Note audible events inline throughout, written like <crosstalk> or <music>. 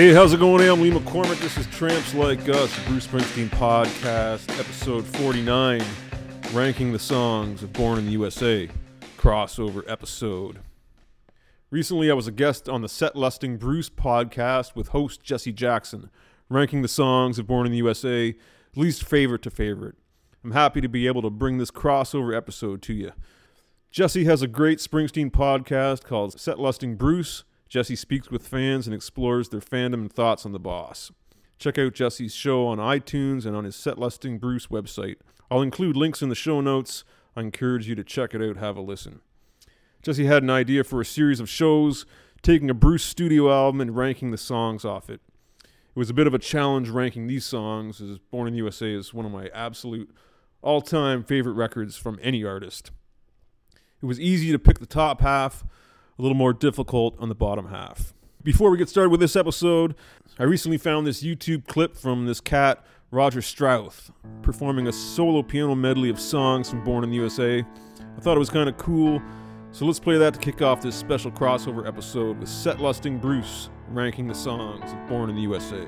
Hey, how's it going? I'm Lee McCormick. This is Tramps Like Us, Bruce Springsteen podcast, episode 49, ranking the songs of Born in the USA, crossover episode. Recently, I was a guest on the Set Listing Bruce podcast with host Jesse Jackson, ranking the songs of Born in the USA, least favorite to favorite. I'm happy to be able to bring this crossover episode to you. Jesse has a great Springsteen podcast called Set Listing Bruce. Jesse speaks with fans and explores their fandom and thoughts on the boss. Check out Jesse's show on iTunes and on his Set Listing Bruce website. I'll include links in the show notes. I encourage you to check it out, have a listen. Jesse had an idea for a series of shows, taking a Bruce studio album and ranking the songs off it. It was a bit of a challenge ranking these songs, as Born in the USA is one of my absolute all time favorite records from any artist. It was easy to pick the top half, a little more difficult on the bottom half. Before we get started with this episode, I recently found this YouTube clip from this cat, Roger Strouth, performing a solo piano medley of songs from Born in the USA. I thought it was kind of cool, so let's play that to kick off this special crossover episode with Set Listing Bruce ranking the songs of Born in the USA.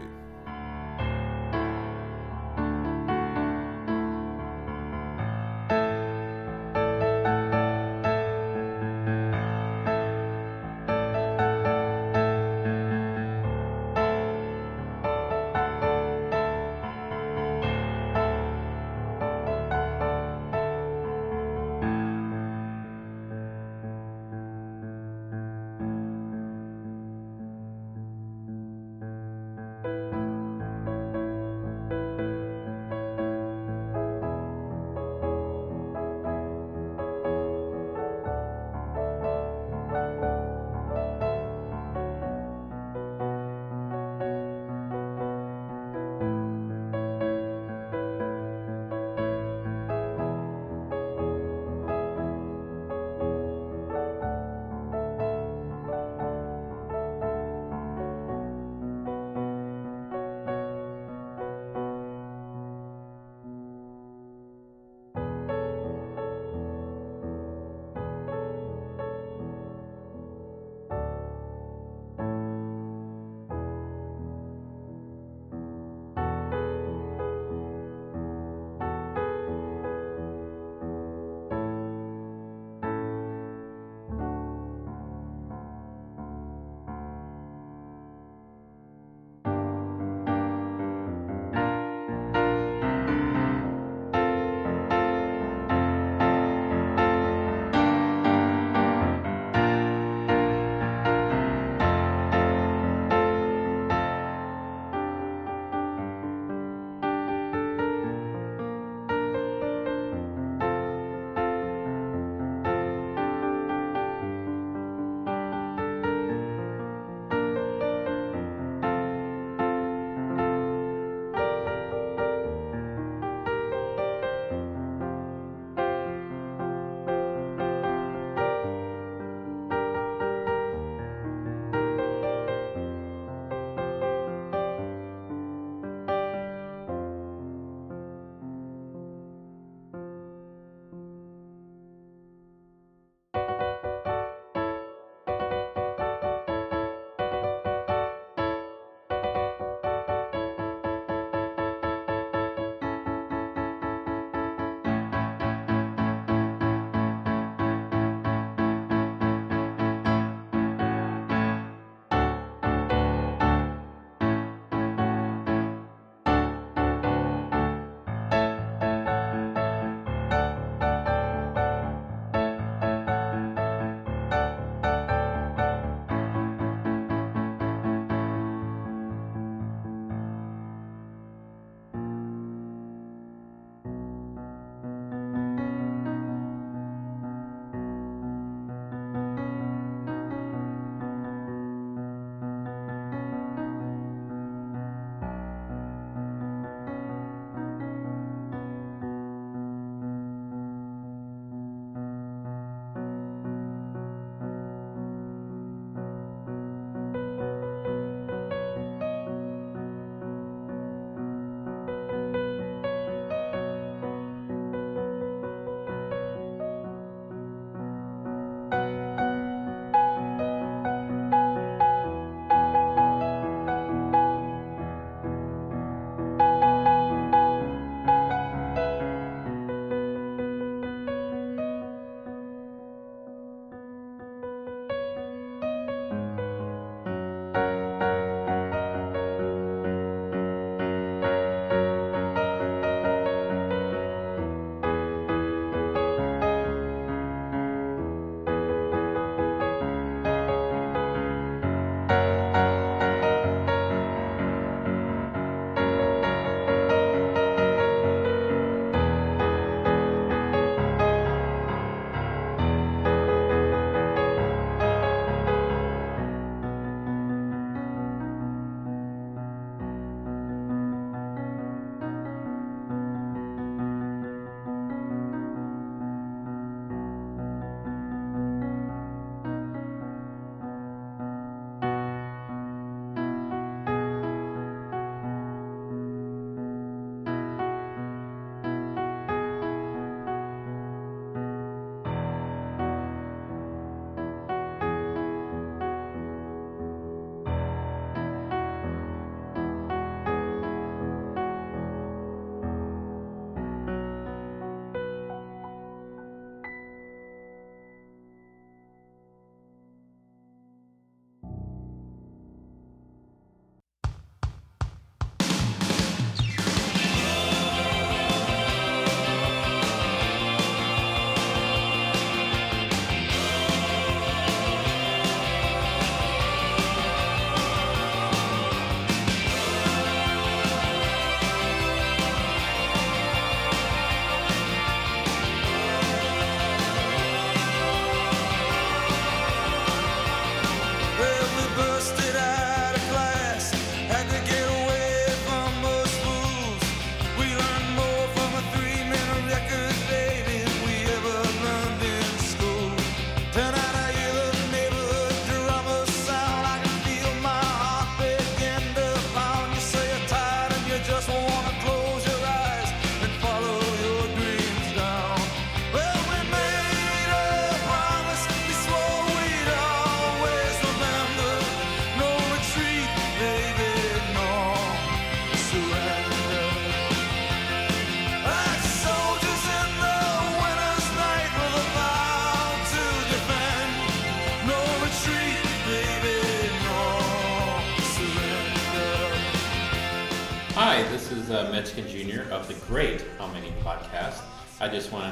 I just wanted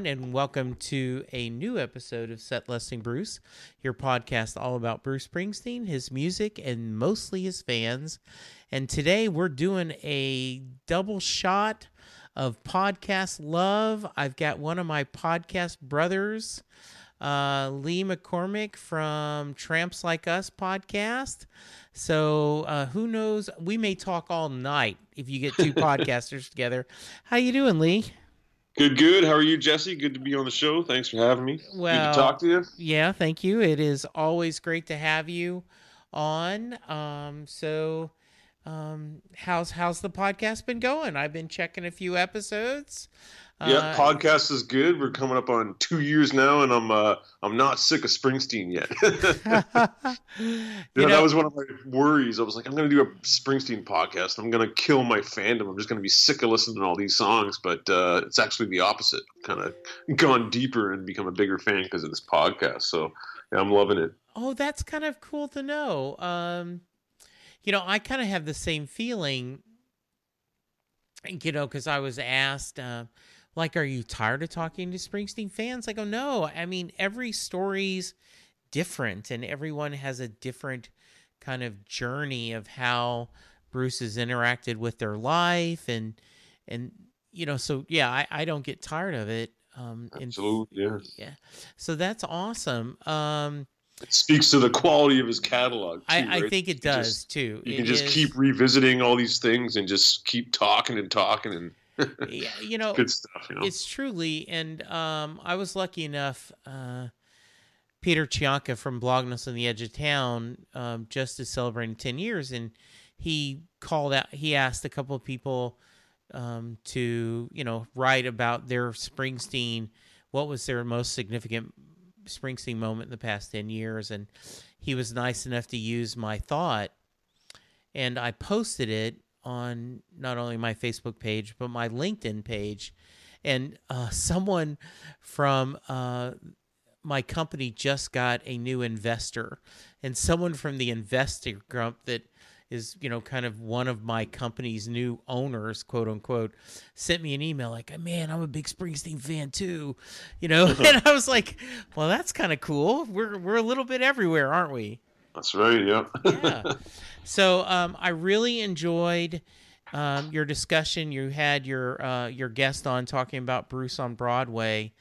everyone, and welcome to a new episode of Set Listing Bruce, your podcast all about Bruce Springsteen, his music, and mostly his fans. And today we're doing a double shot of podcast love. I've got one of my podcast brothers, uh, Lee McCormick from Tramps Like Us podcast. So uh, who knows? We may talk all night if you get two <laughs> podcasters together. How you doing, Lee? Good, good. How are you, Jesse? Good to be on the show. Thanks for having me. Well, good to talk to you. Yeah, thank you. It is always great to have you on. Um, so, um, how's how's the podcast been going? I've been checking a few episodes. Yeah, Uh, podcast is good. We're coming up on two years now, and I'm uh, I'm not sick of Springsteen yet. <laughs> <laughs> you Yeah, know, that was one of my worries. I was like, I'm going to do a Springsteen podcast. I'm going to kill my fandom. I'm just going to be sick of listening to all these songs. But uh, it's actually the opposite. Kind of gone deeper and become a bigger fan because of this podcast. So yeah, I'm loving it. oh, that's kind of cool to know. Um, you know, I kind of have the same feeling. You know, because I was asked, uh, like, are you tired of talking to Springsteen fans? I go, no. I mean, every story's different, and everyone has a different kind of journey of how Bruce has interacted with their life, and and you know, so yeah, I, I don't get tired of it. Um, Absolutely, yeah. yeah. So that's awesome. Um, It speaks to the quality of his catalog. Too, I, I right? think it does just- too. You It can just is- keep revisiting all these things and just keep talking and talking and yeah, you know, good stuff. You know, it's truly, and um, I was lucky enough. Uh, Peter Chianca from Blogness on the Edge of Town um, just is celebrating ten years, and he called out. He asked a couple of people um, to, you know, write about their Springsteen. What was their most significant Springsteen moment in the past ten years? And he was nice enough to use my thought, and I posted it on not only my Facebook page but my LinkedIn page, and uh, <laughs> someone from uh, my company just got a new investor, and someone from the investor group that is you know kind of one of my company's new owners quote unquote sent me an email like man i'm a big springsteen fan too you know? <laughs> And i was like well that's kind of cool. We're we're a little bit everywhere aren't we that's right. Yeah. yeah. <laughs> So um, I really enjoyed um, your discussion. You had your uh, your guest on talking about Bruce on Broadway.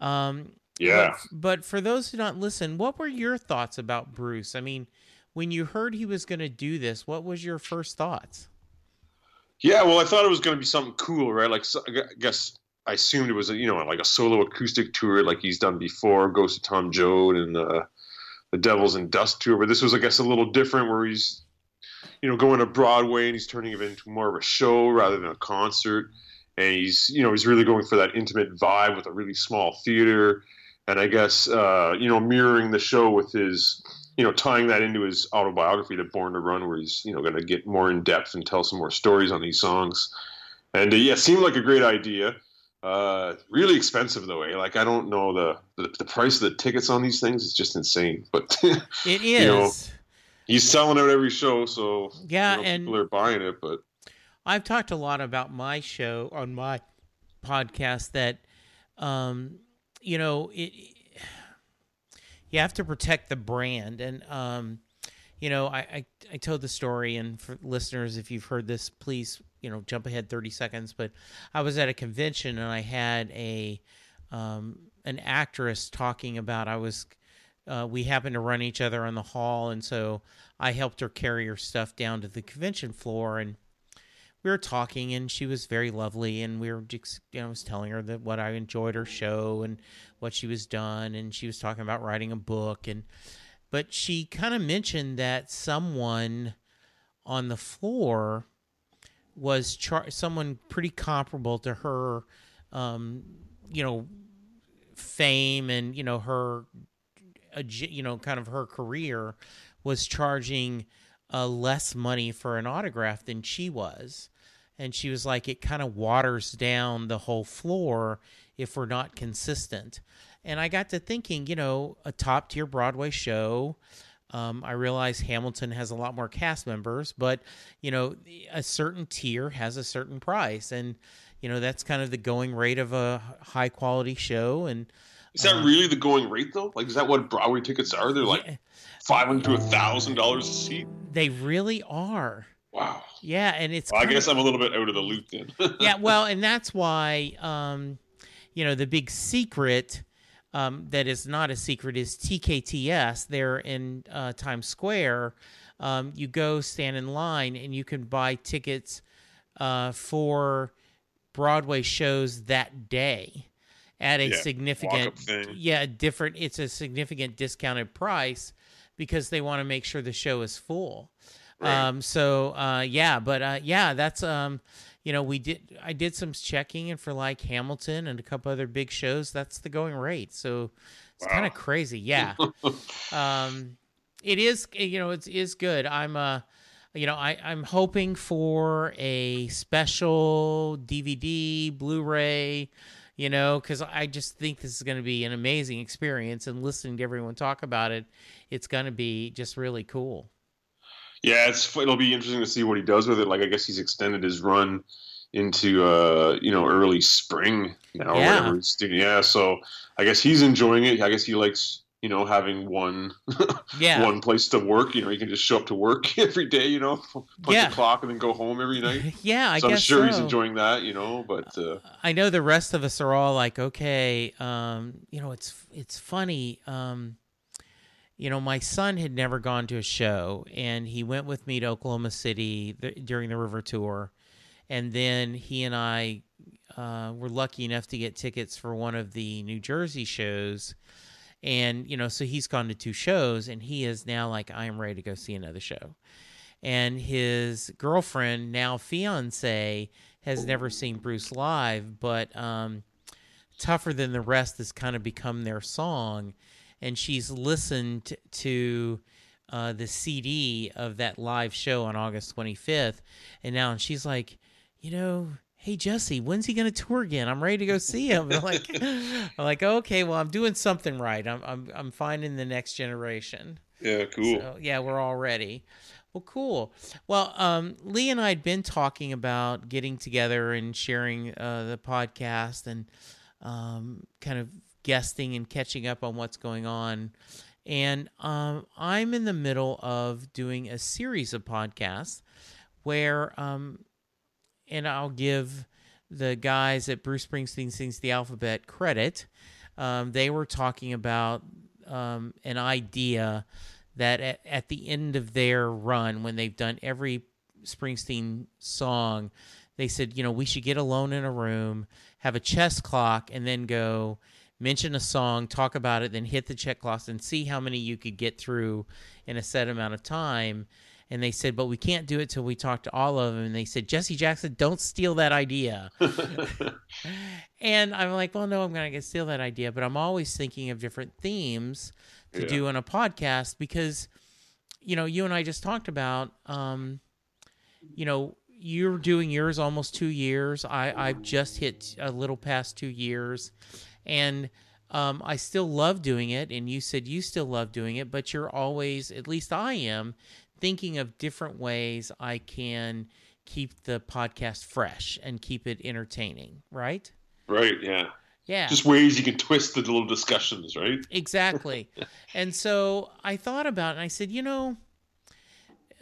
Um, yeah. But, but for those who don't listen, what were your thoughts about Bruce? I mean, when you heard he was going to do this, what was your first thoughts? Yeah. Well, I thought it was going to be something cool, right? Like, so, I guess I assumed it was, a, you know, like a solo acoustic tour, like he's done before, Ghost of Tom Joad and uh, the Devils and Dust tour. But this was, I guess, a little different, where he's, you know, going to Broadway and he's turning it into more of a show rather than a concert. And he's, you know, he's really going for that intimate vibe with a really small theater. And I guess, uh, you know, mirroring the show with his, you know, tying that into his autobiography, The Born to Run, where he's, you know, going to get more in depth and tell some more stories on these songs. And uh, yeah, seemed like a great idea. Uh, really expensive though. Eh? Like I don't know the, the the price of the tickets on these things is just insane. But <laughs> It is. know, he's selling out every show, so Yeah, you know, and- people are buying it. But I've talked a lot about my show on my podcast that, um, you know, it, you have to protect the brand and um you know I, I i told the story and for listeners if you've heard this please you know jump ahead 30 seconds but i was at a convention and i had a um an actress talking about i was uh, we happened to run each other on the hall and so i helped her carry her stuff down to the convention floor and we were talking and she was very lovely and we were just you know, I was telling her that what I enjoyed her show and what she was done and she was talking about writing a book and but she kind of mentioned that someone on the floor was char- someone pretty comparable to her um, you know fame and you know her you know kind of her career was charging uh, less money for an autograph than she was. And she was like it kind of waters down the whole floor if we're not consistent. And i got to thinking you know a top tier broadway show um, i realize hamilton has a lot more cast members but you know a certain tier has a certain price and you know that's kind of the going rate of a high quality show and Is that Um, really the going rate though? Like, is that what Broadway tickets are? They're like yeah, five hundred to a thousand dollars a seat. they really are Wow. yeah and it's Well, I guess I'm a little bit out of the loop then. <laughs> yeah, well, and that's why, um, you know, the big secret um, that is not a secret is TKTS. There in uh, Times Square, um, you go stand in line and you can buy tickets uh, for Broadway shows that day at a Yeah, significant, yeah, different. It's a significant discounted price because they want to make sure the show is full. Right. Um, so uh, yeah, but uh, yeah, that's um, you know, we did. I did some checking, and for like Hamilton and a couple other big shows, that's the going rate. So it's kind of crazy. Yeah. <laughs> um, it is. You know, it is good. I'm uh, you know, I I'm hoping for a special DVD, Blu-ray. You know, because I just think this is going to be an amazing experience, and listening to everyone talk about it, it's going to be just really cool. Yeah, it's it'll be interesting to see what he does with it. Like I guess he's extended his run into uh you know early spring now or Yeah. whatever. He's doing. Yeah, so I guess he's enjoying it. I guess he likes you know having one <laughs> Yeah. one place to work. You know, he can just show up to work <laughs> every day. You know, <laughs> punch Yeah. the clock and then go home every night. Yeah, I so I'm guess sure he's enjoying that. You know, but uh, I know the rest of us are all like, okay, um, you know, it's it's funny. Um, you know, my son had never gone to a show, and he went with me to Oklahoma City th- during the River Tour, and then he and I uh, were lucky enough to get tickets for one of the New Jersey shows, and you know, so he's gone to two shows, and he is now like, I am ready to go see another show, and his girlfriend, now fiance, has never seen Bruce live, but um, tougher than the rest has kind of become their song and she's listened to uh, the CD of that live show on August 25th, and now and she's like, you know, hey Jesse, when's he gonna tour again? I'm ready to go see him. I'm like, <laughs> I'm like, okay, well, I'm doing something right. I'm I'm I'm finding the next generation. yeah, cool. So, yeah, we're all ready. Well, cool. Well, um, Lee and I had been talking about getting together and sharing uh, the podcast and um, kind of guesting and catching up on what's going on. And um, I'm in the middle of doing a series of podcasts where, um, and I'll give the guys at Bruce Springsteen Sings the Alphabet credit. Um, they were talking about um, an idea that at, at the end of their run, when they've done every Springsteen song, they said, you know, we should get alone in a room, have a chess clock, and then go mention a song, talk about it, then hit the check clock and see how many you could get through in a set amount of time. And they said, but we can't do it till we talk to all of them. And they said, Jesse Jackson, don't steal that idea. <laughs> and I'm like, well, no, I'm going to steal that idea. But I'm always thinking of different themes to Yeah. do on a podcast because, you know, you and I just talked about, um, you know, you're doing yours almost two years. I, I've just hit a little past two years. And um, I still love doing it. And you said you still love doing it, but you're always, at least I am, thinking of different ways I can keep the podcast fresh and keep it entertaining, right? right. Yeah. Yeah. Just ways you can twist the little discussions, right? Exactly. <laughs> and so I thought about it and I said, you know,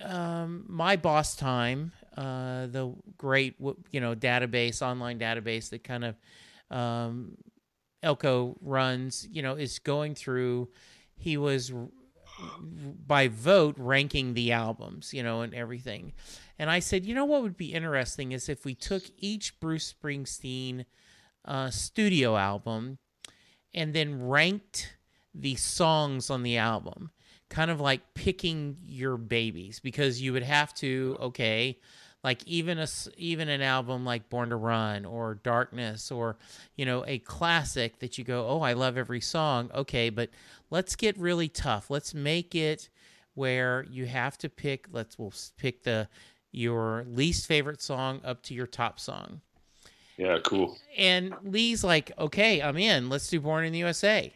um, my boss time, uh, the great, you know, database, online database that kind of um, Elko runs, you know, is going through. He was by vote ranking the albums, you know, and everything. And I said, you know, what would be interesting is if we took each Bruce Springsteen uh, studio album and then ranked the songs on the album, kind of like picking your babies, because you would have to, okay, like even a even an album like Born to Run or Darkness or you know a classic that you go, oh, I love every song. Okay, but let's get really tough. Let's make it where you have to pick. Let's we'll pick the your least favorite song up to your top song. Yeah, cool. And Lee's like, okay, I'm in. Let's do Born in the USA.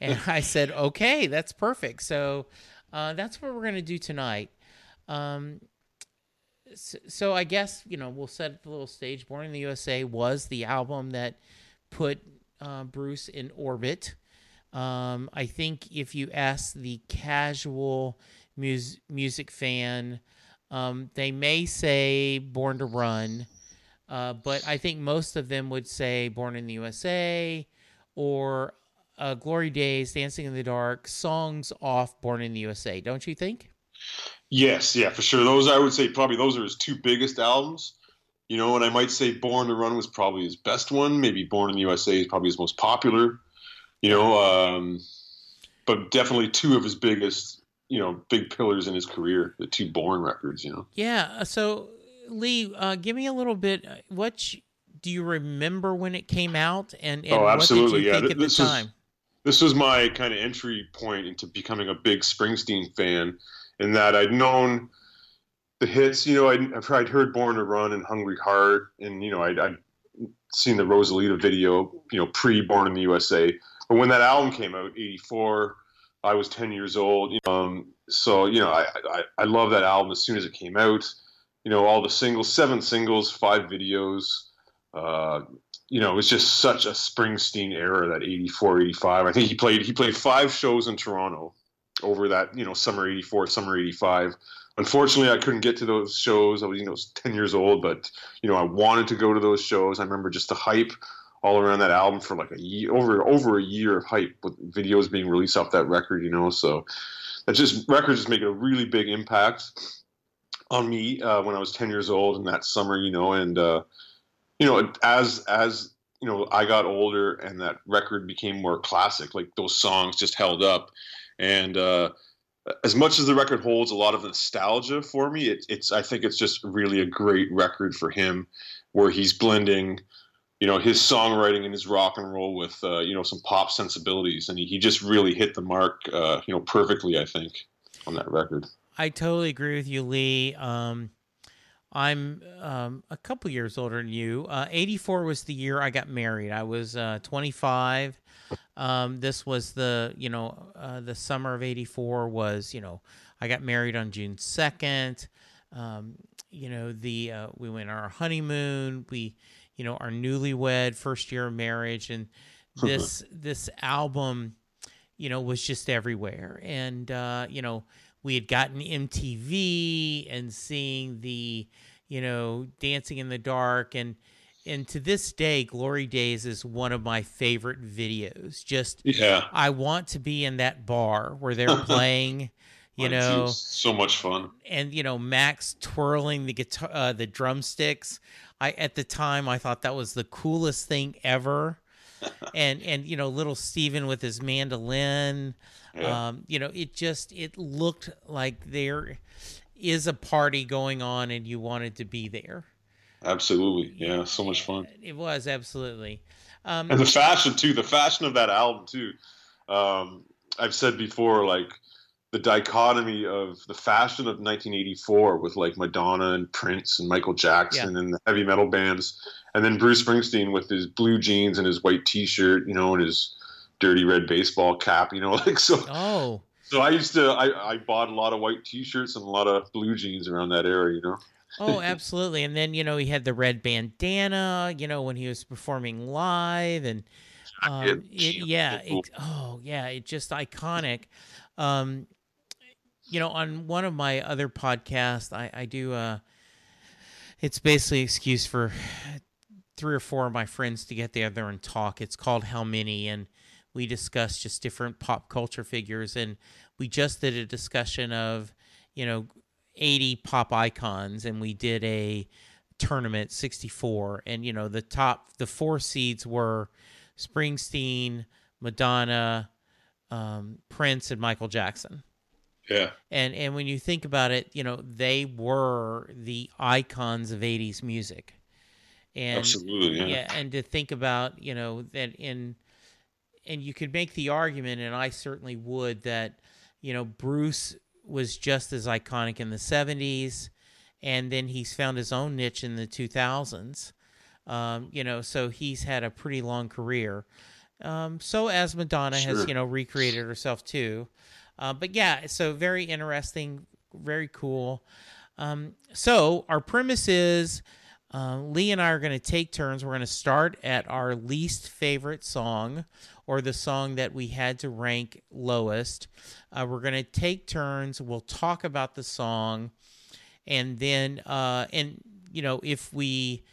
And I said, okay, that's perfect. So uh, that's what we're going to do tonight. Um, so, I guess, you know, we'll set the little stage. Born in the USA was the album that put uh, Bruce in orbit. Um, I think if you ask the casual mus- music fan, um, they may say Born to Run. Uh, but I think most of them would say Born in the USA or uh, Glory Days, Dancing in the Dark, songs off Born in the USA, don't you think? Yes, yeah, for sure. Those I would say probably those are his two biggest albums. You know, and I might say Born to Run was probably his best one. Maybe Born in the USA is probably his most popular. You know, um, but definitely two of his biggest, you know, big pillars in his career, the two Born records. You know. Yeah. uh, So, Lee, uh, give me a little bit. uh, What do you remember when it came out, and, and Oh, absolutely, what did you yeah. Th- at the this was- time? this was my kind of entry point into becoming a big Springsteen fan, in that I'd known the hits. You know, I'd, I'd heard "Born to Run" and "Hungry Heart," and you know, I'd, I'd seen the Rosalita video. You know, pre "Born in the USA," but when that album came out, '84, I was 10 years old. Um, so you know, I, I I love that album as soon as it came out. You know, all the singles, seven singles, five videos. Uh, you know, it was just such a Springsteen era that 84, 85. I think he played he played five shows in Toronto over that, you know, summer 84, summer 85. Unfortunately, I couldn't get to those shows. I was, you know, 10 years old, but you know, I wanted to go to those shows. I remember just the hype all around that album for like a year over over a year of hype with videos being released off that record, you know. So that just record just making a really big impact on me uh, when I was 10 years old in that summer, you know, and uh, you know, as as you know, I got older and that record became more classic. Like those songs just held up, and uh, as much as the record holds a lot of nostalgia for me, it, it's I think it's just really a great record for him, where he's blending, you know, his songwriting and his rock and roll with uh, you know some pop sensibilities, and he, he just really hit the mark, uh, you know, perfectly. I think on that record. I totally agree with you, Lee. Um, I'm um, a couple years older than you. Uh, 84 was the year I got married. I was uh, 25. Um, this was the, you know, uh, the summer of 84 was, you know, I got married on June 2nd. Um, you know, the, uh, we went on our honeymoon. We, you know, our newlywed first year of marriage. And <laughs> this, this album, you know, was just everywhere. And, uh, you know, we had gotten MTV and seeing the, you know, Dancing in the Dark and and to this day, Glory Days is one of my favorite videos. Just Yeah, I want to be in that bar where they're <laughs> playing, you know, so much fun. and you know Max twirling the guitar, uh, the drumsticks. I at the time I thought that was the coolest thing ever, <laughs> and and you know little Steven with his mandolin. Yeah. Um, you know, it just it looked like there is a party going on, and you wanted to be there. Absolutely, yeah, so much fun. It was absolutely. Um, and the fashion too the fashion of that album too um, i've said before like the dichotomy of the fashion of 1984 with like madonna and prince and michael jackson and the heavy metal bands and then bruce springsteen with his blue jeans and his white t-shirt you know and his dirty red baseball cap you know <laughs> like so oh, so i used to i, I bought a lot of white t-shirts and a lot of blue jeans around that era you know oh, <laughs> absolutely. And then you know he had the red bandana. You know when he was performing live, and um, it, yeah, it, oh yeah, it's just iconic. Um, you know, on one of my other podcasts, I, I do. Uh, it's basically an excuse for three or four of my friends to get together and talk. It's called How Many, and we discuss just different pop culture figures. And we just did a discussion of, you know, 80 pop icons, and we did a tournament 64. And, you know, the top, the four seeds were Springsteen, Madonna, um, Prince, and Michael Jackson. Yeah. And and when you think about it, you know, they were the icons of 80s music. And Absolutely, yeah. yeah, and to think about, you know, that in and you could make the argument and I certainly would that, you know, Bruce was just as iconic in the 70s and then he's found his own niche in the 2000s. Um, you know, so he's had a pretty long career. Um, so as Madonna sure. has, you know, recreated herself too. Uh, but yeah, so very interesting, very cool. Um, so our premise is uh, Lee and I are going to take turns. We're going to start at our least favorite song or the song that we had to rank lowest. Uh, we're going to take turns. We'll talk about the song. And then, uh, and, you know, if we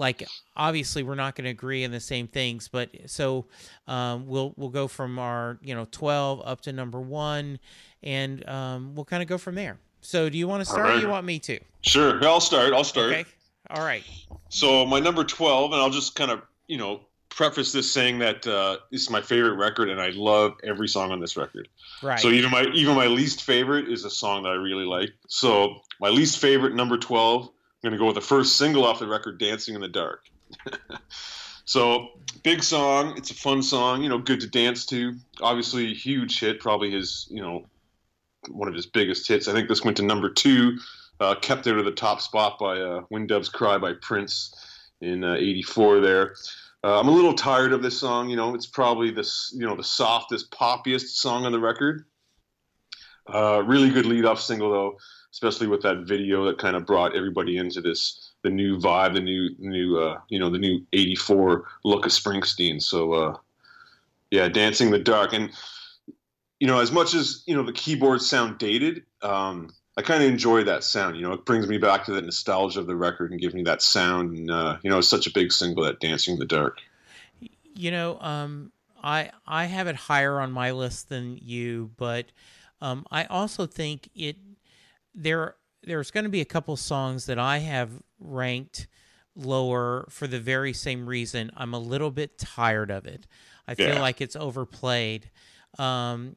like obviously we're not going to agree on the same things but so um, we'll we'll go from our you know 12 up to number one and um, we'll kind of go from there. So do you want to start right. or you want me to? Sure. I'll start. I'll start. Okay. All right. So my number 12 and i'll just kind of you know preface this saying that uh, this is my favorite record and i love every song on this record. Right. So even my even my least favorite is a song that i really like. So my least favorite number 12 I'm going to go with the first single off the record, Dancing in the Dark. <laughs> so, big song. It's a fun song, you know, good to dance to. Obviously, huge hit, probably his, you know, one of his biggest hits. I think this went to number two, uh, kept out of the top spot by uh, When Doves Cry by Prince in uh, 84 there. Uh, I'm a little tired of this song. You know, it's probably this, you know, the softest, poppiest song on the record. Uh, really good lead off single, though especially with that video that kind of brought everybody into this the new vibe, the new new uh, you know the new '84 look of Springsteen. So uh, yeah, dancing in the dark, and you know as much as you know the keyboards sound dated. Um, I kind of enjoy that sound. You know, it brings me back to the nostalgia of the record and gives me that sound. And uh, you know, it's such a big single that "Dancing in the Dark." You know, um, I I have it higher on my list than you, but um, I also think it there there's going to be a couple songs that I have ranked lower for the very same reason. I'm a little bit tired of it. I feel yeah. like it's overplayed. Um,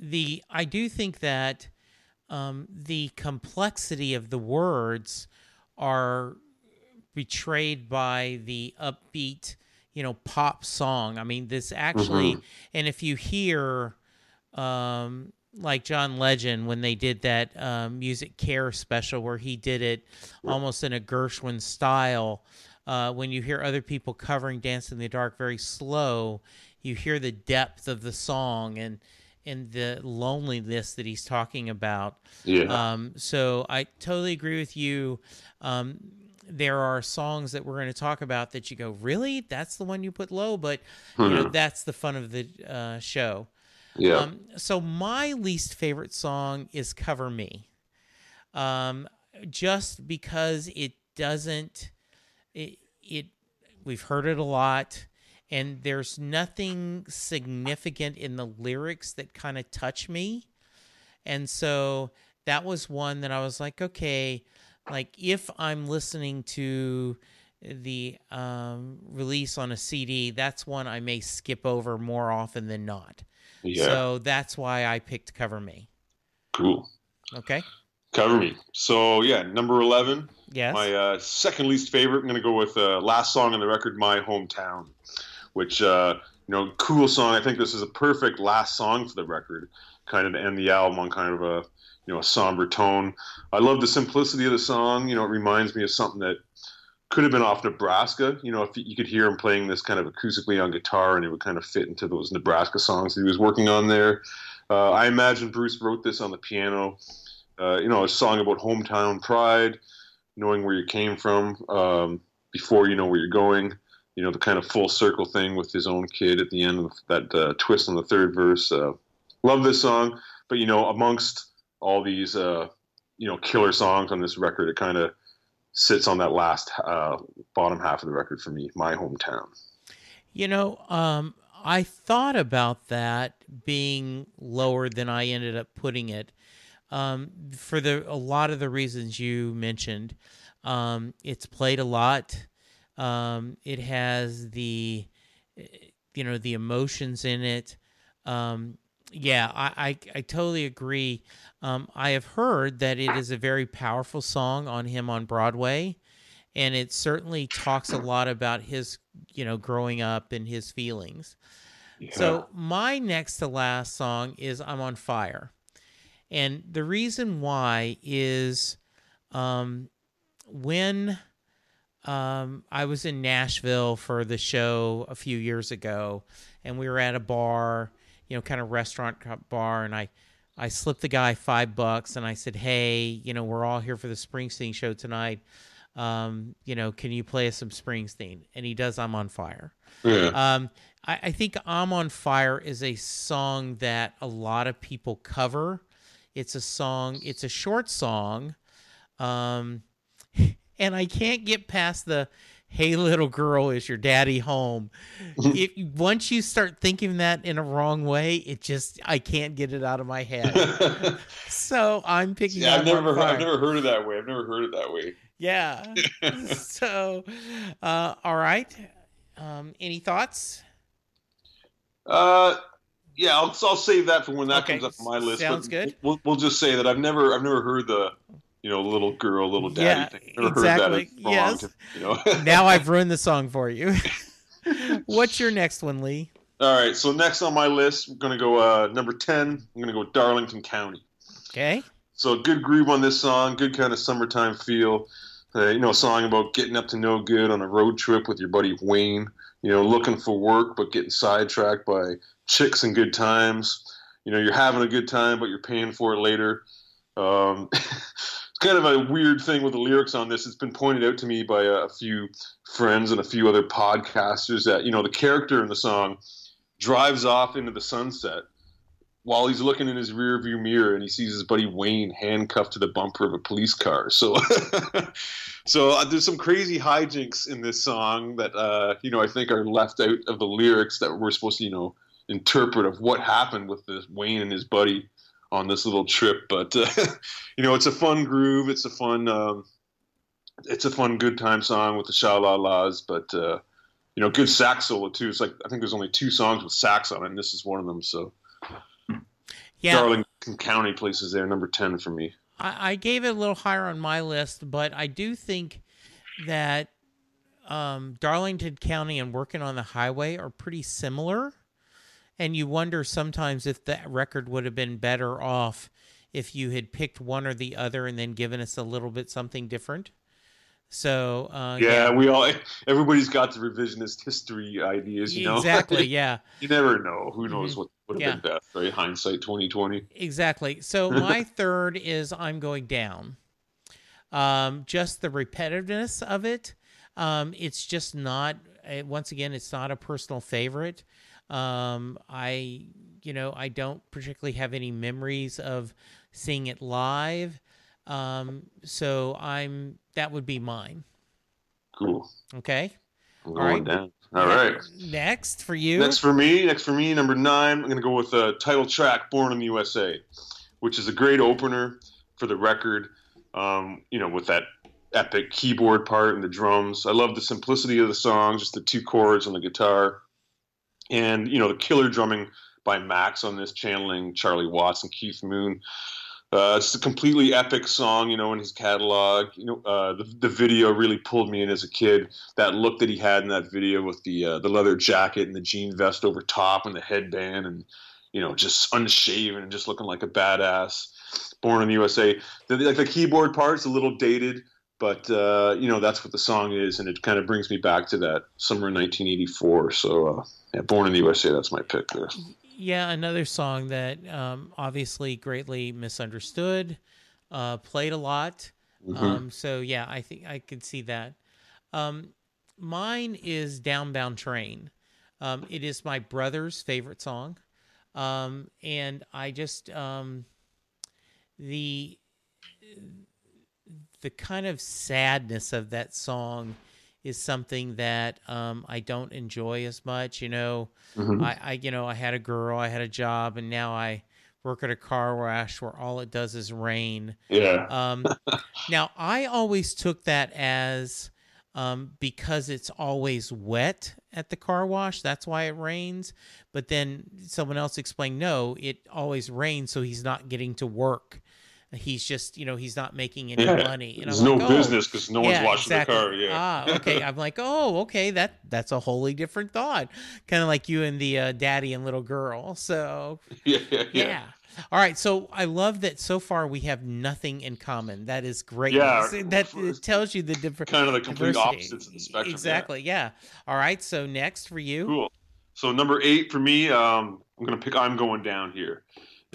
the I do think that um, the complexity of the words are betrayed by the upbeat, you know, pop song. I mean, this actually, mm-hmm. and if you hear, um, like John Legend when they did that um, MusiCare special where he did it almost in a Gershwin style. Uh, when you hear other people covering "Dance in the Dark" very slow, you hear the depth of the song and and the loneliness that he's talking about. Yeah. Um, so I totally agree with you. Um, there are songs that we're going to talk about that you go, really? That's the one you put low, but mm-hmm. you know hmm. that's the fun of the uh, show. Yeah. Um, so my least favorite song is "Cover Me," um, just because it doesn't. It, it we've heard it a lot, and there's nothing significant in the lyrics that kind of touch me, and so that was one that I was like, okay, like if I'm listening to the um, release on a CD, that's one I may skip over more often than not. Yeah. So that's why I picked Cover Me. Cool. Okay. Cover Me. So yeah, number eleven. Yes. My uh, second least favorite. I'm gonna go with uh, last song on the record, "My Hometown," which uh, you know, cool song. I think this is a perfect last song for the record, kind of to end the album on kind of a you know a somber tone. I love the simplicity of the song. You know, it reminds me of something that could have been off Nebraska. You know, if you could hear him playing this kind of acoustically on guitar, and it would kind of fit into those Nebraska songs he was working on there. Uh, I imagine Bruce wrote this on the piano. Uh, you know, a song about hometown pride. knowing where you came from um, before you know where you're going. You know the kind of full circle thing with his own kid at the end of that uh, twist on the third verse. Uh, love this song, but you know amongst all these uh, you know killer songs on this record, it kind of sits on that last uh, bottom half of the record for me. My hometown. You know, um, I thought about that being lower than I ended up putting it um, for the a lot of the reasons you mentioned. Um, it's played a lot. Um, it has the you know the emotions in it. Um, yeah, I, I, I totally agree. Um, I have heard that it is a very powerful song on him on Broadway, and it certainly talks a lot about his you know growing up and his feelings. So my next to last song is "I'm on Fire," and the reason why is um, when um, I was in Nashville for the show a few years ago, and we were at a bar, you know, kind of restaurant bar, and I. I slipped the guy five bucks and I said, Hey, you know, we're all here for the Springsteen show tonight. Um, you know, can you play us some Springsteen? And he does I'm on fire. Yeah. Um, I, I think I'm on fire is a song that a lot of people cover. It's a song, it's a short song. Um, <laughs> and I can't get past the hey little girl is your daddy home <laughs> if once you start thinking that in a wrong way it just i can't get it out of my head <laughs> so i'm picking yeah, up I've never, heard, I've never heard it that way. I've never heard it that way. yeah <laughs> so uh all right um any thoughts Uh, yeah, I'll, I'll save that for when that Okay, comes up on my list. sounds good. We'll, we'll just say that I've never I've never heard the you know little girl, little daddy Yeah, thing. Never exactly. heard that. Yes. wrong, You know. <laughs> <laughs> now i've ruined the song for you <laughs> what's your next one lee All right. So next on my list, I'm gonna go uh, number ten. I'm gonna go Darlington County. okay So good groove on this song, good kind of summertime feel. Uh, you know, a song about getting up to no good on a road trip with your buddy Wayne. You know, looking for work but getting sidetracked by chicks and good times. You know, you're having a good time but you're paying for it later. Um, kind of a weird thing with the lyrics on this. It's been pointed out to me by a, few friends and a few other podcasters that you know the character in the song drives off into the sunset while he's looking in his rearview mirror and he sees his buddy Wayne handcuffed to the bumper of a police car. So, <laughs> so uh, there's some crazy hijinks in this song that uh, you know I think are left out of the lyrics that we're supposed to you know interpret of what happened with this Wayne and his buddy on this little trip. But uh, <laughs> you know, it's a fun groove. It's a fun. Um, it's a fun good time song with the Sha La Las, but uh, you know, good sax solo too. It's like I think there's only two songs with sax on it, and this is one of them. So yeah Darlington County places there number ten for me. I, I gave it a little higher on my list, but I do think that um, Darlington County and Working on the Highway are pretty similar. And you wonder sometimes if that record would have been better off if you had picked one or the other and then given us a little bit something different. So, uh, yeah, we all everybody's got the revisionist history ideas, you know. exactly. <laughs> Yeah. you never know. Who knows what would have Yeah. been best, right? Hindsight twenty twenty. Exactly. So <laughs> my third is I'm going down. Um, just the repetitiveness of it. Um, it's just not. uh, Once again, it's not a personal favorite. Um, I, you know, I don't particularly have any memories of seeing it live. Um, so I'm that would be mine. Cool. Okay. All right. down. All right. Next for you. Next for me, next for me, number nine, I'm going to go with the title track "Born in the USA," which is a great opener for the record. Um, you know, with that epic keyboard part and the drums. I love the simplicity of the song, just the two chords on the guitar, and you know the killer drumming by Max on this, channeling Charlie Watts and Keith Moon. Uh, it's a completely epic song, you know, in his catalog. You know, uh, the, the video really pulled me in as a kid. That look that he had in that video with the uh, the leather jacket and the jean vest over top and the headband, and you know, just unshaven and just looking like a badass. Born in the USA. The, like the keyboard part's a little dated, but uh, you know that's what the song is, and it kind of brings me back to that summer in 1984. So, uh, yeah, Born in the USA. That's my pick there. Yeah, another song that um, obviously greatly misunderstood, uh, played a lot, Mhm. Um, so yeah, I think I could see that. Um, mine is Downbound Train. Um, it is my brother's favorite song, um, and I just um, the the kind of sadness of that song is something that um, I don't enjoy as much. You know, Mhm. I, I you know I had a girl, I had a job, and now I work at a car wash where all it does is rain. yeah. Um, now, I always took that as um, because it's always wet at the car wash. That's why it rains. But then someone else explained, no, it always rains, so he's not getting to work. He's just, you know, he's not making any Yeah. money. And There's I'm no like, oh, business because no one's yeah, watching exactly. the car. Yeah. Ah, okay. I'm like, oh, okay. That that's a wholly different thought. Kind of like you and the uh, daddy and little girl. So <laughs> yeah, yeah, yeah. All right. So I love that so far we have nothing in common. That is great. Yeah. That it tells you the different Kind of the complete diversity. opposites of the spectrum. Exactly. Yeah. All right. So next for you. Cool. So number eight for me, um, I'm gonna pick. I'm going down here.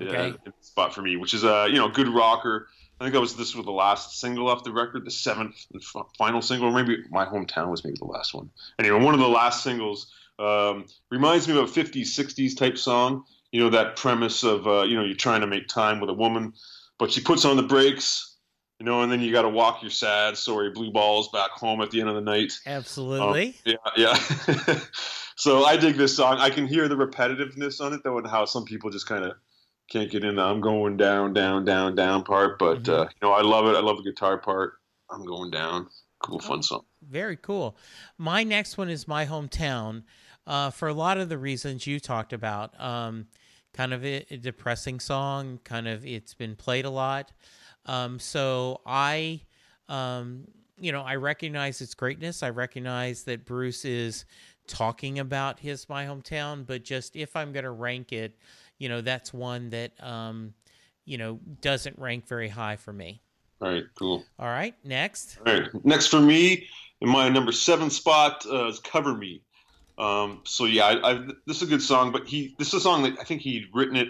Okay. Uh, spot for me, which is a you know good rocker. I think that was this was the last single off the record, the seventh and f- final single. Or maybe my hometown was maybe the last one. Anyway, one of the last singles um, reminds me of a 50s, 60s type song. You know that premise of uh, you know you're trying to make time with a woman, but she puts on the brakes. You know, and then you got to walk your sad, sorry blue balls back home at the end of the night. Absolutely. Yeah, yeah. <laughs> so I dig this song. I can hear the repetitiveness on it, though, and how some people just kind of can't get in the "I'm going down, down, down, down" part. But Mhm. uh, you know, I love it. I love the guitar part. I'm going down. Cool, fun song. Very cool. My next one is my hometown. Uh, for a lot of the reasons you talked about, um, kind of a, a depressing song. Kind of it's been played a lot. Um, so I, um, you know, I recognize its greatness. I recognize that Bruce is talking about his my hometown. But just if I'm going to rank it, you know, that's one that um, you know doesn't rank very high for me. All right, cool. All right, next. All right, next for me, in my number seven spot uh, is "Cover Me." Um, so yeah, I, I, this is a good song, but he this is a song that I think he'd written it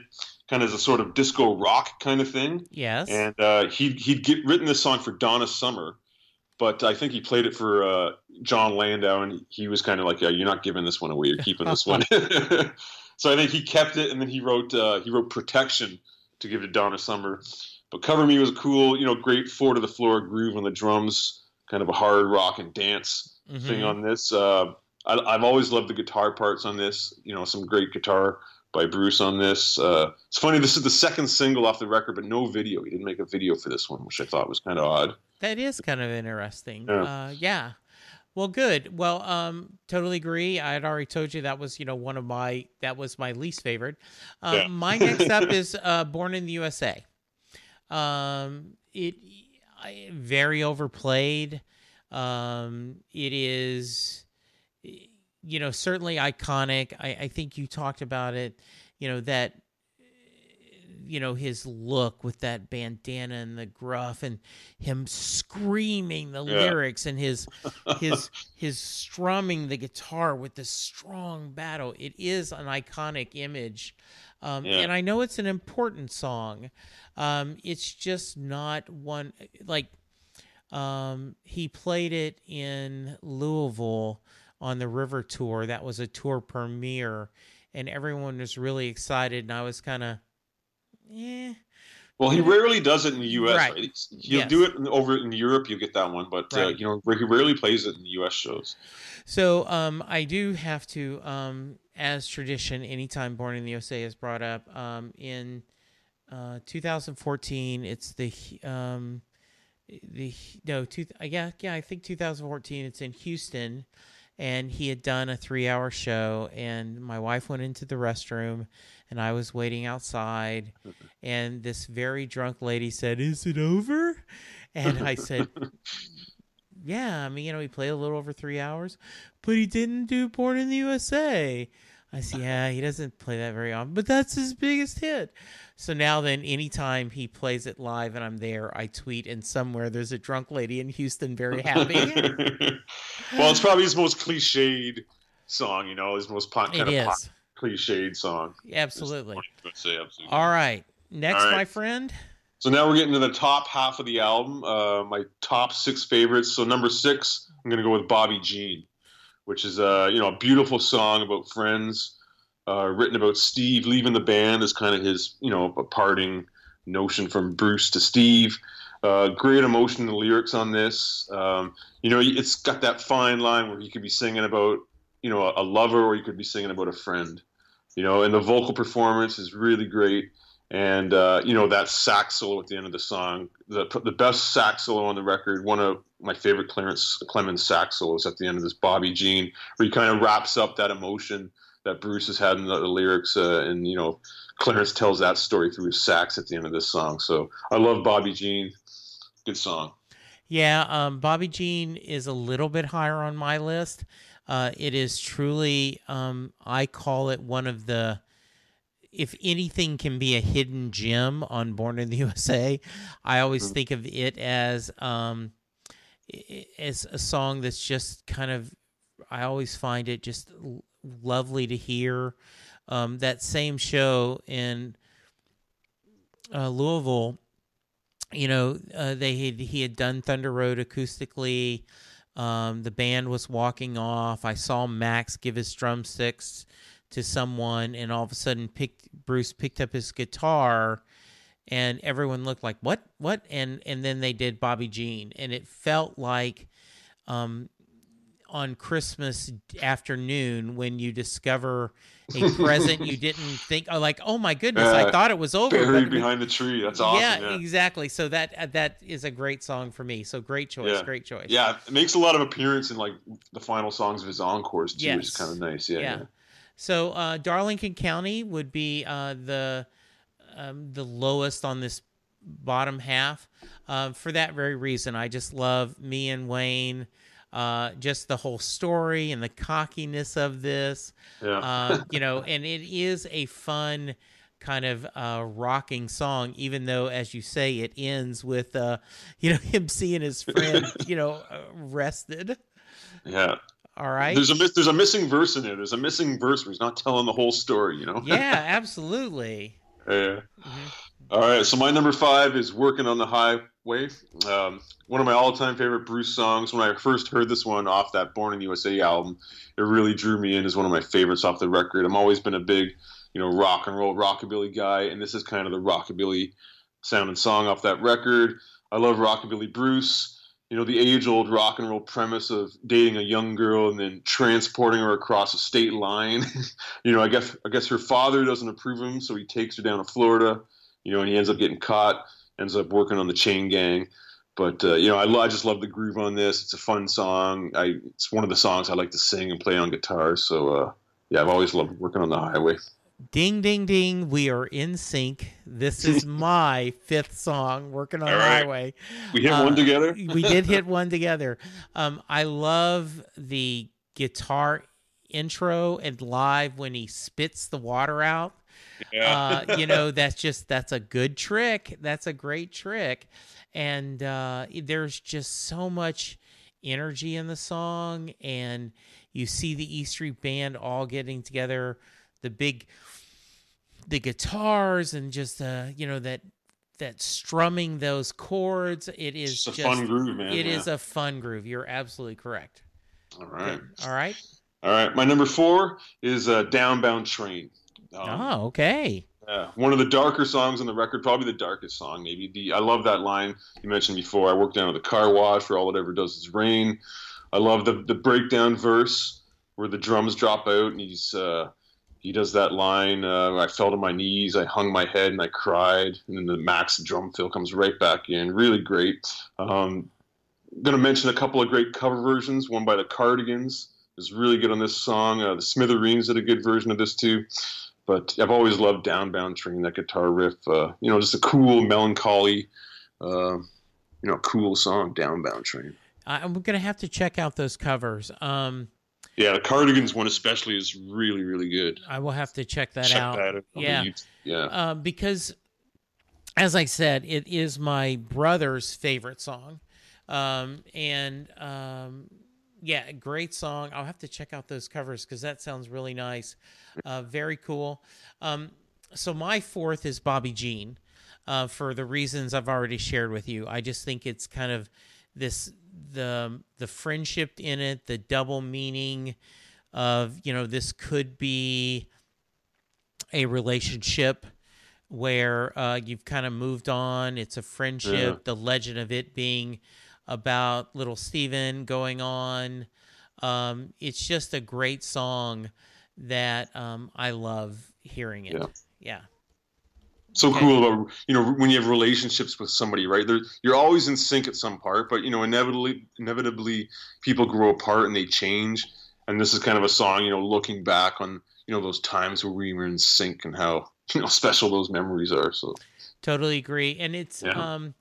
kind of as a sort of disco rock kind of thing. Yes. and uh, he'd he'd get written this song for Donna Summer, but I think he played it for uh, Jon Landau, and he was kind of like, yeah, "You're not giving this one away. You're keeping this one." <laughs> <laughs> so I think he kept it, and then he wrote uh, he wrote "Protection" to give to Donna Summer. But "Cover Me" was a cool, you know, great four to the floor groove on the drums, kind of a hard rock and dance thing Mhm. on this. Uh, I, I've always loved the guitar parts on this. You know, some great guitar by Bruce on this. Uh, it's funny. This is the second single off the record, but no video. He didn't make a video for this one, which I thought was kind of odd. That is kind of interesting. Yeah. Uh, yeah. Well, good. Well, um, totally agree. I had already told you that was, you know, one of my that was my least favorite. Um, Yeah. My next up <laughs> is uh, "Born in the USA." Um, it I, very overplayed. Um, it is, you know, certainly iconic. I, I think you talked about it. You know that you know his look with that bandana and the gruff and him screaming the Yeah. lyrics and his <laughs> his his strumming the guitar with this strong battle it is an iconic image um, Yeah. and i know it's an important song um, it's just not one like um, he played it in louisville on the river tour that was a tour premiere and everyone was really excited and i was kind of yeah Well, he rarely does it in the U.S. Right. Right? He'll Yes. do it in, over in Europe. You get that one, but uh, you know he rarely plays it in the U.S. shows. So um, I do have to, um, as tradition, anytime Born in the USA is brought up, um, in uh, 2014, it's the um, the no two yeah yeah I think 2014 it's in Houston, and he had done a three hour show, and my wife went into the restroom, and I was waiting outside, and this very drunk lady said, "Is it over?" And I said, <laughs> yeah, I mean, you know, he played a little over three hours, but he didn't do Born in the USA. I said, yeah, he doesn't play that very often, but that's his biggest hit. So now then, anytime he plays it live and I'm there, I tweet, and somewhere there's a drunk lady in Houston very happy. <laughs> well, it's probably his most cliched song. You know, his most pop, it kind of pop, is. Cliched song. Absolutely. Say absolutely. All right. Next, All right. my friend. So now we're getting to the top half of the album. Uh, my top six favorites. So number six, I'm going to go with Bobby Jean, which is a you know a beautiful song about friends, uh, written about Steve leaving the band as kind of his you know a parting notion from Bruce to Steve. Uh, great emotion in the lyrics on this. Um, you know, it's got that fine line where you could be singing about you know a, a lover or you could be singing about a friend. You know, and the vocal performance is really great and uh, you know that sax solo at the end of the song, the the best sax solo on the record. One of my favorite Clarence Clemons sax solos at the end of this Bobby Jean, where he kind of wraps up that emotion that Bruce has had in the, the lyrics, uh, and you know Clarence tells that story through his sax at the end of this song. So I love Bobby Jean, good song. Yeah, um, Bobby Jean is a little bit higher on my list. Uh, it is truly, um, I call it one of the if anything can be a hidden gem on Born in the <laughs> USA, I always mm-hmm. think of it as um, as a song that's just kind of. I always find it just lovely to hear. Um, that same show in uh, Louisville, you know, uh, they had he had done Thunder Road acoustically. Um, the band was walking off. I saw Max give his drumsticks to someone, and all of a sudden, picked Bruce picked up his guitar, and everyone looked like what, what, and and then they did Bobby Jean, and it felt like, um, on Christmas afternoon when you discover a present you didn't <laughs> think oh, like oh my goodness I thought it was over buried behind the tree that's awesome yeah, yeah, exactly so that uh, that is a great song for me so great choice yeah. great choice yeah it makes a lot of appearance in like the final songs of his encores too yes. which is kind of nice yeah, yeah. So uh, Darlington County would be uh, the um, the lowest on this bottom half. Uh, for that very reason, I just love me and Wayne. Uh, just the whole story and the cockiness of this, yeah. uh, you know, and it is a fun kind of uh, rocking song, even though, as you say, it ends with, uh, you know, <laughs> him seeing his friend, you know, arrested. Yeah. All right. There's a there's a missing verse in there. There's a missing verse where he's not telling the whole story. You know. yeah, <laughs> absolutely. Yeah. Mm-hmm. All right. So my number five is "Working on the Highway." Um, one of my all-time favorite Bruce songs. When I first heard this one off that "Born in the USA" album, it really drew me in. as one of my favorites off the record. I've always been a big, you know, rock and roll rockabilly guy, and this is kind of the rockabilly sound and song off that record. I love rockabilly Bruce you know the age old rock and roll premise of dating a young girl and then transporting her across a state line <laughs> you know i guess i guess her father doesn't approve of him so he takes her down to florida you know and he ends up getting caught ends up working on the chain gang but uh, you know I, I just love the groove on this it's a fun song i it's one of the songs i like to sing and play on guitar so uh, yeah i've always loved working on the highway Ding, ding, ding. We are in sync. This is <laughs> my fifth song, Working on the right. Highway. We hit uh, one together? <laughs> we did hit one together. Um, I love the guitar intro and live when he spits the water out. Yeah. uh, <laughs> you know, that's just, that's a good trick. That's a great trick. And uh, there's just so much energy in the song. And you see the E Street Band all getting together the big the guitars and just uh you know that that strumming those chords it is just a fun groove man It yeah. is a fun groove you're absolutely correct all right all right all right my number four is uh downbound train um, oh okay yeah, one of the darker songs on the record, probably the darkest song. Maybe the I love that line you mentioned before. I work down at the car wash where all it ever does is rain. I love the the breakdown verse where the drums drop out and he's uh, he does that line. Uh, I fell to my knees, I hung my head, and I cried. And then the Max drum fill comes right back in. Really great. Um, I'm going to mention a couple of great cover versions. One by the Cardigans is really good on this song. Uh, the Smithereens did a good version of this too. But I've always loved Downbound Train, that guitar riff. Uh, you know, just a cool, melancholy, uh, you know, cool song, Downbound Train. I'm going to have to check out those covers. Um, yeah, the Cardigans one especially is really really good. I will have to check that check out. That yeah, yeah. Uh, because, as I said, it is my brother's favorite song, um, and um, yeah, great song. I'll have to check out those covers because that sounds really nice. Uh, very cool. Um, so my fourth is Bobby Jean. uh, for the reasons I've already shared with you. I just think it's kind of this the the friendship in it, the double meaning of you know this could be a relationship where uh, you've kind of moved on. It's a friendship. Yeah. The legend of it being about little Steven going on. Um, it's just a great song that um, I love hearing it. Yeah. Yeah. so Okay. cool about you know when you have relationships with somebody right They're, you're always in sync at some part but you know inevitably inevitably people grow apart and they change and this is kind of a song you know looking back on you know those times where we were in sync and how you know <laughs> special those memories are so Totally agree. And it's Yeah. um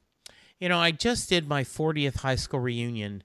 you know, I just did my 40th high school reunion.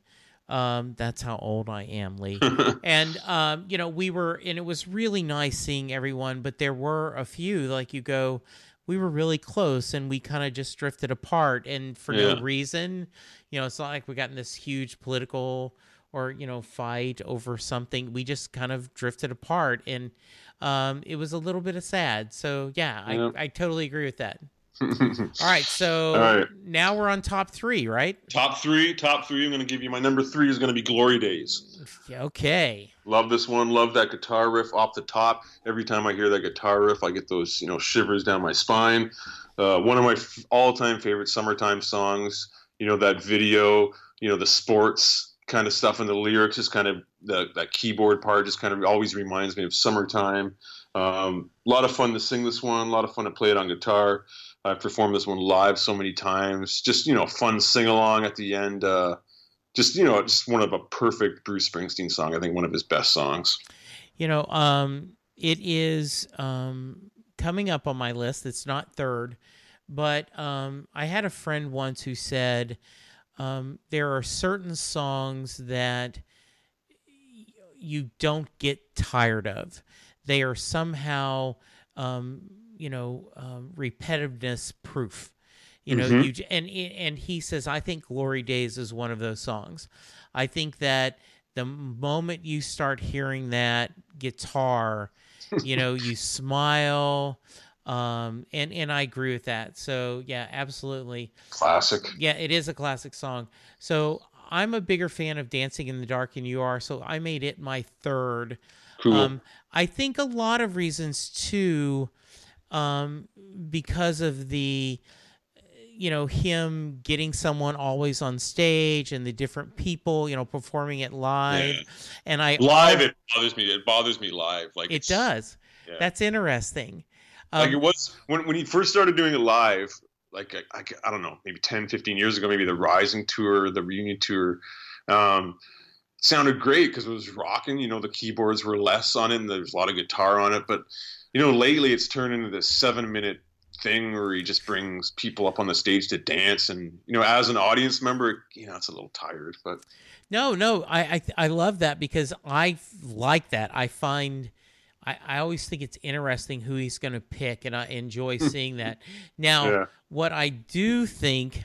Um that's how old I am, Lee. <laughs> and um you know, we were and it was really nice seeing everyone, but there were a few like you go we were really close and we kind of just drifted apart and for Yeah. no reason. You know, it's not like we got in this huge political or, you know, fight over something. We just kind of drifted apart and um it was a little bit of sad. So, yeah, Yeah. I I totally agree with that. All right, so <laughs> All right. now we're on top three, right? top three top three i'm going to give you my number three is going to be glory days Okay. Love this one. Love that guitar riff off the top. Every time I hear that guitar riff, I get those you know shivers down my spine. Uh, one of my f- all-time favorite summertime songs. You know that video. You know the sports kind of stuff and the lyrics. Just kind of the, that keyboard part just kind of always reminds me of summertime. Um, a lot of fun to sing this one. A lot of fun to play it on guitar. I've performed this one live so many times. Just you know, fun sing along at the end. Uh, just you know, just one of a perfect Bruce Springsteen song. I think one of his best songs. You know, um, it is um, coming up on my list. It's not third, but um, I had a friend once who said um, there are certain songs that you don't get tired of. They are somehow, um, you know, um, repetitiveness proof. You know, Mhm. you and and he says I think "Glory Days" is one of those songs. I think that the moment you start hearing that guitar, you know, you <laughs> smile, um, and and I agree with that. So yeah, absolutely. Classic. Yeah, it is a classic song. So I'm a bigger fan of Dancing in the Dark than you are. So I made it my third. Cool. Um, I think a lot of reasons too, um, because of the, you know, him getting someone always on stage and the different people, you know, performing it live. Yeah. And I live, it bothers me. It bothers me live. Like it does. yeah. That's interesting. Like Um, it was when when he first started doing it live. Like I, I, I don't know, maybe 10, 15 years ago, maybe the Rising tour, the reunion tour. Um, sounded great because it was rocking. You know, the keyboards were less on it, and there was a lot of guitar on it. But you know, lately it's turned into this seven-minute thing where he just brings people up on the stage to dance, and you know, as an audience member, you know, it's a little tired. But No, no, I I, I love that because I like that. I find I, I always think it's interesting who he's going to pick, and I enjoy hmm. seeing that. Now, Yeah. what I do think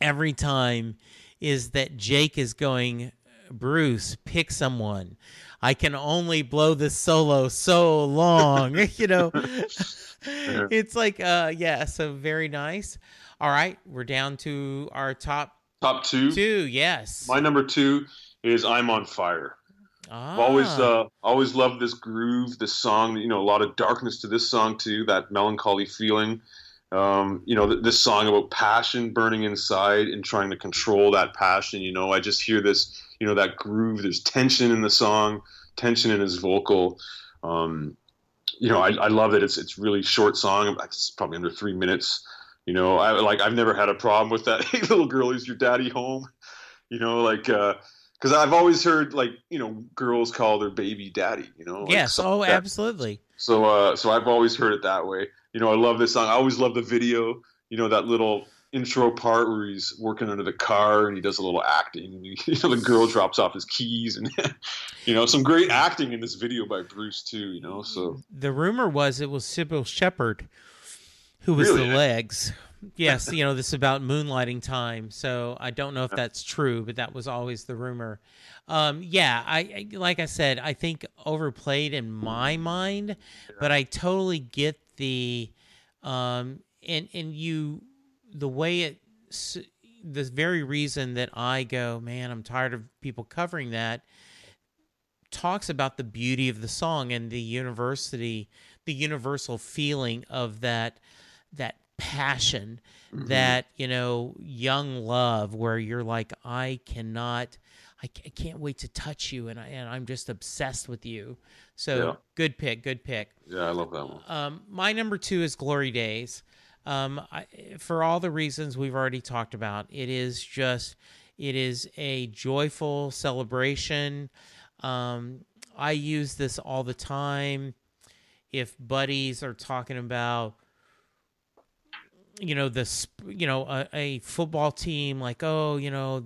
every time is that Jake is going, Bruce, pick someone. I can only blow this solo so long, <laughs> you know. It's like, uh, yeah, so very nice. All right, we're down to our top top two, two. Yes. my number two is "I'm on Fire." Ah. I've always uh, always loved this groove, this song. You know, a lot of darkness to this song too. That melancholy feeling. Um, you know, th- this song about passion burning inside and trying to control that passion. You know, I just hear this. You know, that groove. There's tension in the song, tension in his vocal. Um, you know, I, I love it. It's it's really short song. It's probably under three minutes. You know, I like I've never had a problem with that. <laughs> Hey, little girl, is your daddy home? You know, like. uh because I've always heard like you know girls call their baby daddy, you know. like yes. Oh, like absolutely. So uh, so I've always heard it that way. You know, I love this song. I always love the video. You know, that little intro part where he's working under the car and he does a little acting. <laughs> You know, the girl drops off his keys and <laughs> you know some great acting in this video by Bruce too. You know, so The rumor was it was Cybill Shepherd who was Really? the legs. <laughs> Yes, you know, this is about moonlighting time. So I don't know if that's true, but that was always the rumor. Um, yeah, I I- like I said, I think overplayed in my mind, but I totally get the um and and you the way it the very reason that I go, man, I'm tired of people covering that talks about the beauty of the song and the university the universal feeling of that that passion that you know young love where you're like i cannot i, I can't wait to touch you and, I, and i'm just obsessed with you so Yeah. good pick good pick Yeah, I love that one. um, my number two is Glory Days. Um, I, for all the reasons we've already talked about, it is just, it is a joyful celebration. Um, I use this all the time. If buddies are talking about, you know, the, you know, a, a football team, like, oh, you know,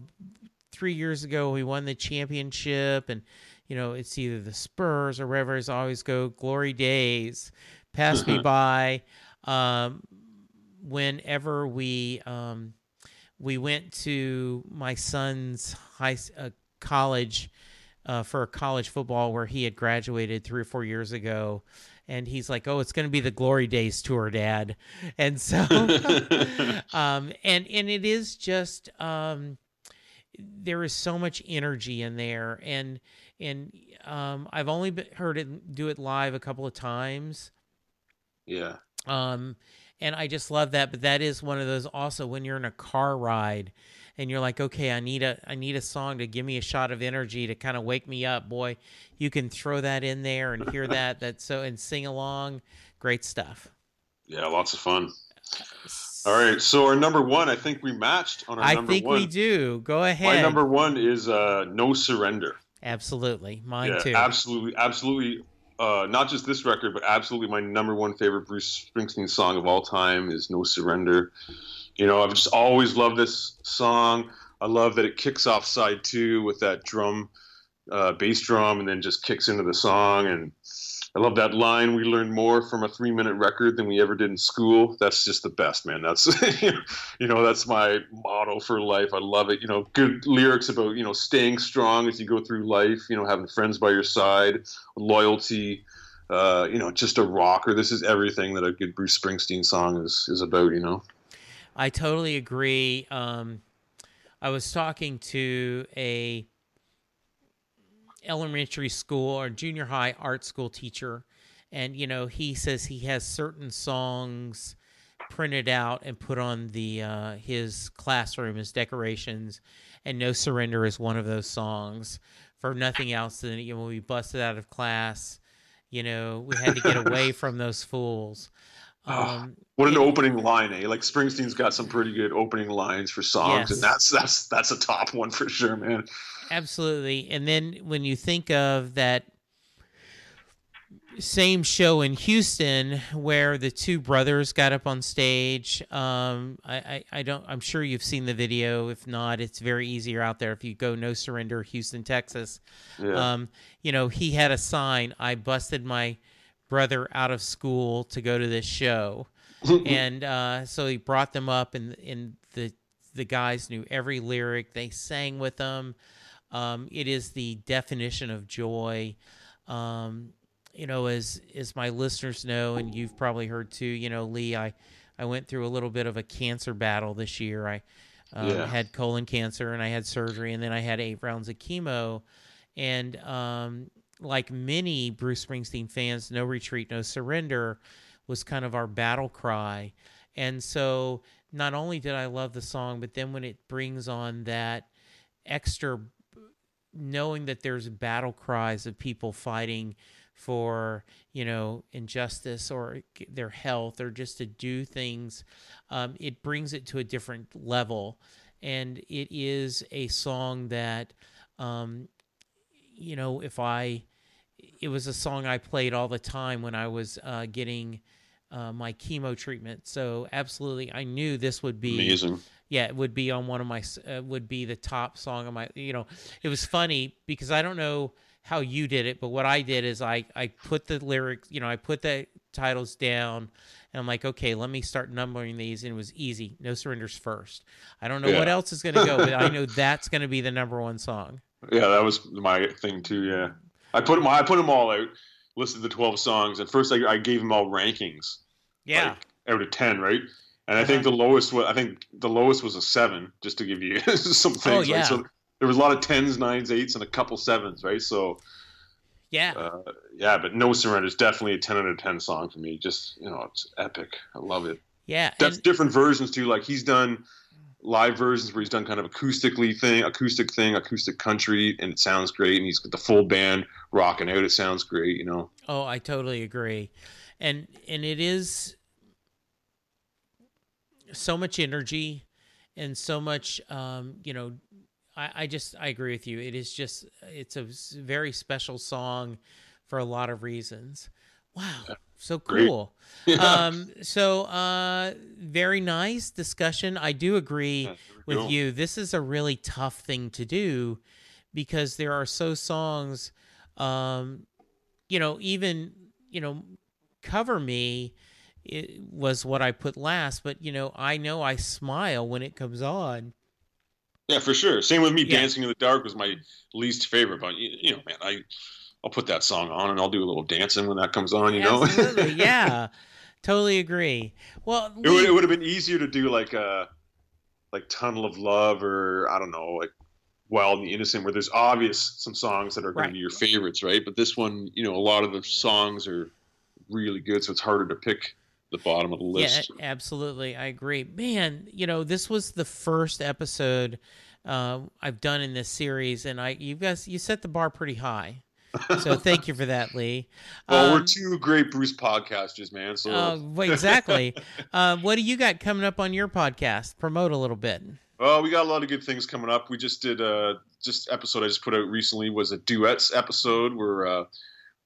three years ago we won the championship and you know it's either the spurs or wherever it's always go glory days pass me by um, whenever we um, we went to my son's high uh, college uh, for a college football where he had graduated three or four years ago and he's like oh it's going to be the glory days tour dad <laughs> and so <laughs> um, and and it is just um, there is so much energy in there and and um, I've only heard it do it live a couple of times yeah. um, and I just love that. But that is one of those also when you're in a car ride and you're like, okay, I need a I need a song to give me a shot of energy to kind of wake me up. Boy, you can throw that in there and hear <laughs> that. That so and sing along. Great stuff. Yeah, lots of fun. All right, so our number one, I think we matched on our I number think we do. Go ahead. My number one is uh, "No Surrender." Absolutely, mine yeah, too. absolutely, absolutely. Uh, not just this record, but absolutely my number one favorite Bruce Springsteen song of all time is "No Surrender." You know, I've just always loved this song. I love that it kicks off side two with that drum, uh, bass drum, and then just kicks into the song. And I love that line. We learned more from a three-minute record than we ever did in school. That's just the best, man. That's <laughs> you know, that's my motto for life. I love it. You know, good lyrics about you know staying strong as you go through life. You know, having friends by your side, loyalty. Uh, you know, just a rocker. This is everything that a good Bruce Springsteen song is is about. You know. I totally agree. Um, I was talking to a elementary school or junior high art school teacher, and you know he says he has certain songs printed out and put on the uh, his classroom as decorations, and "No Surrender" is one of those songs. For nothing else than you know, when we busted out of class, you know, we had to get away <laughs> from those fools. Um, What an it- opening line, eh? Like Springsteen's got some pretty good opening lines for songs, Yes. and that's that's that's a top one for sure, man. Absolutely. And then when you think of that same show in Houston where the two brothers got up on stage, um, I, I, I don't I'm sure you've seen the video. If not, it's very easier out there if you go No Surrender, Houston, Texas. Yeah. Um, you know, he had a sign, I busted my brother out of school to go to this show. <laughs> and uh, so he brought them up and and the the guys knew every lyric. They sang with them. Um, it is the definition of joy. Um, you know, as as my listeners know, and you've probably heard too. You know, Lee, I I went through a little bit of a cancer battle this year. I um, Yeah. had colon cancer and I had surgery, and then I had eight rounds of chemo. And um, like many Bruce Springsteen fans, "No Retreat, No Surrender" was kind of our battle cry. And so, not only did I love the song, but then when it brings on that extra knowing that there's battle cries of people fighting for you know injustice or their health or just to do things um, it brings it to a different level and it is a song that um, you know if i it was a song i played all the time when i was uh, getting uh, my chemo treatment so absolutely i knew this would be Amazing. Yeah, it would be on one of my uh, would be the top song of my. You know, it was funny because I don't know how you did it, but what I did is I I put the lyrics, you know, I put the titles down, and I'm like, okay, let me start numbering these, and it was easy. No surrenders first. I don't know what else is gonna go, but I <laughs> know that's gonna be the number one song. Yeah, that was my thing too. Yeah, I put them. I put them all out. Listed the twelve songs, and first I, I gave them all rankings. Yeah, like, out of ten, right? And I think the lowest was I think the lowest was a seven, just to give you <laughs> some things. Oh, yeah. Right? So there was a lot of tens, nines, eights, and a couple sevens, right? So Yeah. uh, yeah, but No Surrender is definitely a ten out of ten song for me. Just you know, it's epic. I love it. yeah. That's and- different versions too. Like he's done live versions where he's done kind of acoustically thing, acoustic thing, acoustic country, and it sounds great. And he's got the full band rocking out. It sounds great. You know. Oh, I totally agree. And and it is so much energy and so much um, you know, I, I just I agree with you. It is just it's a very special song for a lot of reasons. Wow. So cool. <laughs> um so uh very nice discussion. I do agree Yeah, with you. This is a really tough thing to do because there are so songs um you know even you know cover me it was what I put last but you know I know I smile when it comes on Yeah, for sure. Same with me. Yeah. Dancing in the Dark was my least favorite, but you, you know, man, I I'll put that song on and I'll do a little dancing when that comes on. You know, <laughs> yeah totally agree well it would it would have been easier to do like a like Tunnel of Love or I don't know like Wild and the Innocent, where there's obvious some songs that are going Right. to be your favorites, right? But this one, you know, a lot of the songs are really good, so it's harder to pick the bottom of the list. Yeah, absolutely. I agree. Man, you know, this was the first episode uh, I've done in this series, and I you guys you set the bar pretty high. So <laughs> thank you for that, Lee. well, we're Um, two great Bruce podcasters, man. So uh, exactly. uh, what do you got coming up on your podcast? Promote a little bit. Well, we got a lot of good things coming up. We just did a just episode I just put out recently was a duets episode where uh,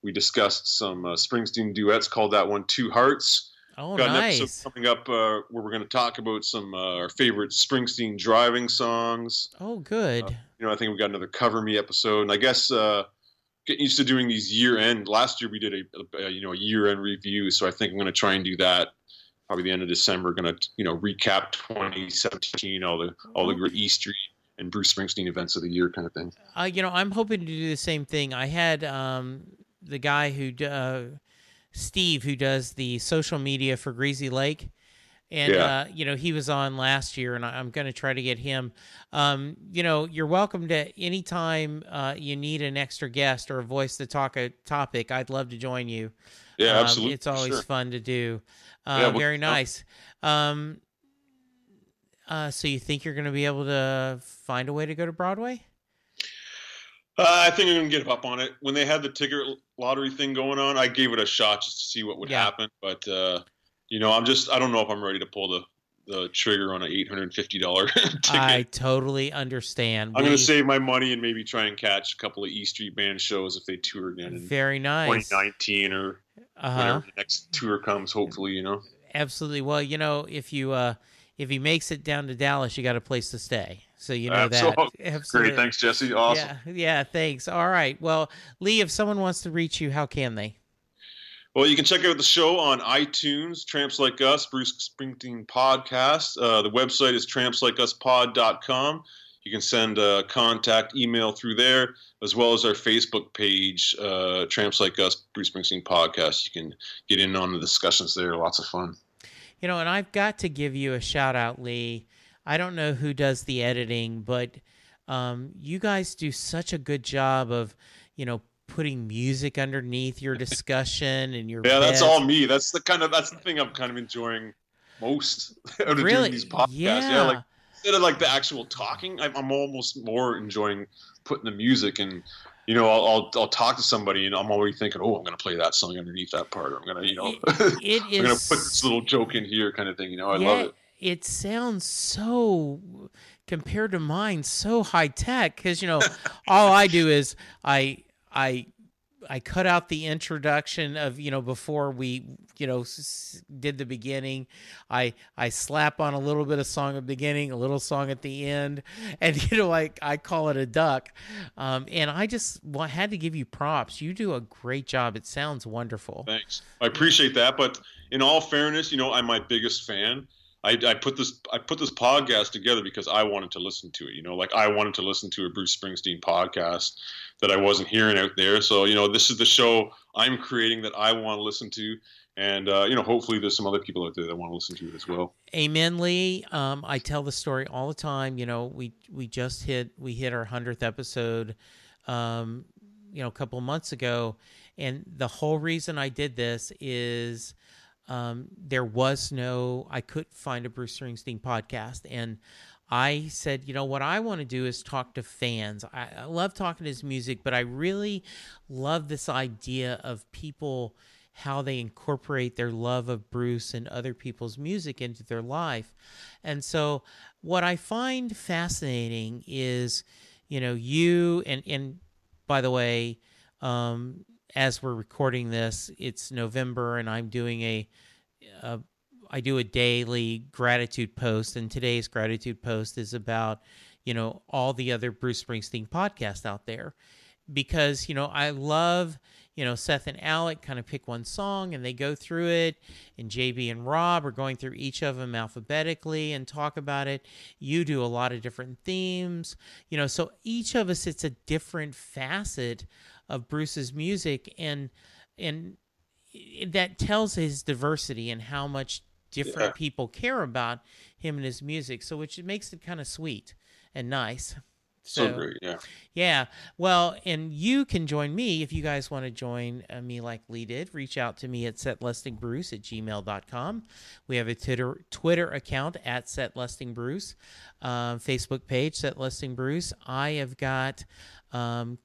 we discussed some uh, Springsteen duets. Called that one Two Hearts. Oh, got an nice. episode coming up uh, where we're going to talk about some uh, our favorite Springsteen driving songs. Oh, good. You know, I think we've got another Cover Me episode, and I guess uh, getting used to doing these year end. Last year we did a, a you know a year end review, so I think I'm going to try and do that. Probably the end of December, going to you know recap 2017, all the all the great E Street and Bruce Springsteen events of the year, kind of thing. Uh, you know, I'm hoping to do the same thing. I had um, the guy who, uh, Steve, who does the social media for Greasy Lake. And, Yeah. uh, you know, he was on last year, and I- I'm going to try to get him. Um, you know, you're welcome to anytime uh, you need an extra guest or a voice to talk a topic. I'd love to join you. Yeah, Um, absolutely. It's always sure. fun to do. Uh, Yeah, well, very nice. Um, uh, so you think you're going to be able to find a way to go to Broadway? Uh, I think I'm gonna get up on it. When they had the ticket lottery thing going on, I gave it a shot just to see what would Yeah. happen. But uh, you know, I'm just I don't know if I'm ready to pull the the trigger on an eight hundred and fifty dollar <laughs> ticket. I totally understand. I'm We- gonna save my money and maybe try and catch a couple of E Street Band shows if they tour again in very nice. 2019 or Uh huh. whenever the next tour comes. Hopefully, you know. Absolutely. Well, you know, if you uh if he makes it down to Dallas, you got a place to stay. So you know that. Absolutely. <laughs> Absolutely. Great, thanks, Jesse. Awesome. Yeah, yeah, thanks. All right. Well, Lee, if someone wants to reach you, how can they? Well, you can check out the show on iTunes, Tramps Like Us, Bruce Springsteen Podcast. Uh, the website is trampslikeUspod.com. You can send a contact email through there, as well as our Facebook page, uh, Tramps Like Us, Bruce Springsteen Podcast. You can get in on the discussions there. Lots of fun. You know, and I've got to give you a shout out, Lee. I don't know who does the editing, but um, you guys do such a good job of, you know, putting music underneath your <laughs> discussion and your Yeah, that's all me. That's the kind of that's the thing I'm kind of enjoying most <laughs> out of really doing these podcasts. Yeah. yeah like instead of like the actual talking, I'm, I'm almost more enjoying putting the music and you know I'll, I'll I'll talk to somebody and I'm already thinking, oh, I'm gonna play that song underneath that part, or I'm gonna you know it <laughs> I'm gonna put this little joke in here, kind of thing. You know, I yeah, love it. It sounds so compared to mine so high tech because you know <laughs> all I do is I I I cut out the introduction of you know before we you know did the beginning. I I slap on a little bit of song at the beginning, a little song at the end, <laughs> and you know I I call it a duck. Um, and I just wa- had to give you props. You do a great job. It sounds wonderful. Thanks, I appreciate that. But in all fairness, you know, I'm my biggest fan. I, I put this I put this podcast together because I wanted to listen to it. You know, like I wanted to listen to a Bruce Springsteen podcast that I wasn't hearing out there. So you know, this is the show I'm creating that I want to listen to, and uh, you know, hopefully there's some other people out there that want to listen to it as well. Amen, Lee. Um, I tell the story all the time. You know, we we just hit we hit our hundredth episode, um, you know, a couple months ago, and the whole reason I did this is um, there was no I couldn't find a Bruce Springsteen podcast, and I said, you know, what I want to do is talk to fans. I, I love talking to his music, but I really love this idea of people how they incorporate their love of Bruce and other people's music into their life. And so what I find fascinating is, you know, you and and by the way, um, as we're recording this, it's November and I'm doing a, a I do a daily gratitude post, and today's gratitude post is about, you know, all the other Bruce Springsteen podcasts out there. Because, you know, I love, you know, Seth and Alec kind of pick one song and they go through it, and JB and Rob are going through each of them alphabetically and talk about it. You do a lot of different themes, you know, so each of us, it's a different facet of Bruce's music, and, and, that tells his diversity and how much different Yeah. people care about him and his music. So which makes it kind of sweet and nice. So, great, yeah. Yeah. Well, and you can join me if you guys want to join uh, me like Lee did. Reach out to me at setlistingbruce at gmail.com. We have a Twitter, Twitter account at setlistingbruce, um, Facebook page, setlistingbruce. I have got um,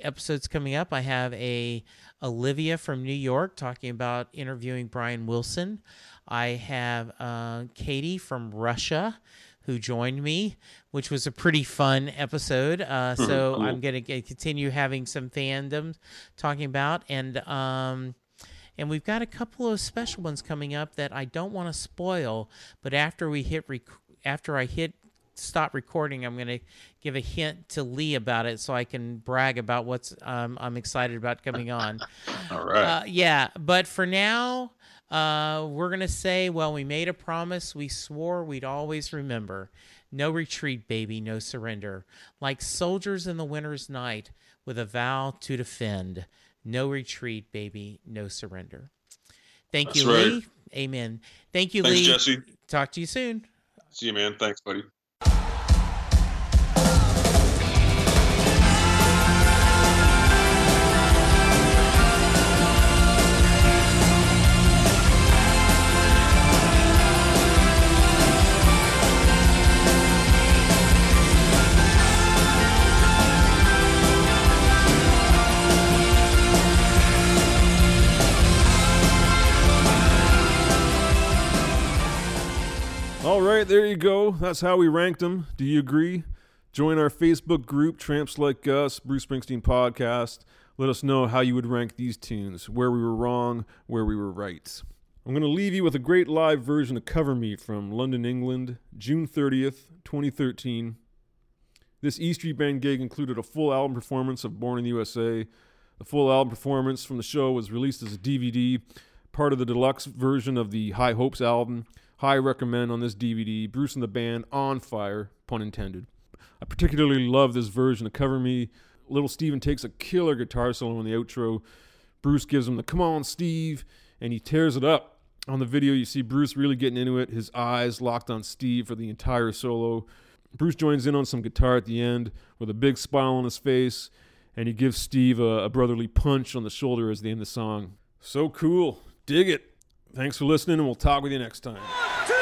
episodes coming up. I have a Olivia from New York talking about interviewing Brian Wilson. I have uh, Katie from Russia who joined me, which was a pretty fun episode. Uh, so cool. I'm going to continue having some fandoms talking about and. Um, and we've got a couple of special ones coming up that I don't want to spoil. But after we hit, rec- after I hit stop recording, I'm going to give a hint to Lee about it so I can brag about what's um, I'm excited about coming on. <laughs> All right. Uh, yeah, but for now, uh, we're gonna say, well, we made a promise. We swore we'd always remember. No retreat, baby, no surrender. Like soldiers in the winter's night, with a vow to defend. No retreat, baby, no surrender. Thank That's you, right. Lee. Amen. Thank you, Thanks, Lee. Jesse. Talk to you soon. See you, man. Thanks, buddy. All right, there you go. That's how we ranked them. Do you agree? Join our Facebook group, Tramps Like Us, Bruce Springsteen Podcast. Let us know how you would rank these tunes, where we were wrong, where we were right. I'm going to leave you with a great live version of Cover Me from London, England, June 30th, 2013. This E Street Band gig included a full album performance of Born in the USA. The full album performance from the show was released as a DVD, part of the deluxe version of the High Hopes album. High recommend on this DVD. Bruce and the band on fire, pun intended. I particularly love this version of Cover Me. Little Steven takes a killer guitar solo in the outro. Bruce gives him the come on, Steve, and he tears it up. On the video, you see Bruce really getting into it, his eyes locked on Steve for the entire solo. Bruce joins in on some guitar at the end with a big smile on his face, and he gives Steve a, a brotherly punch on the shoulder as they end the song. So cool. Dig it. Thanks for listening, and we'll talk with you next time. The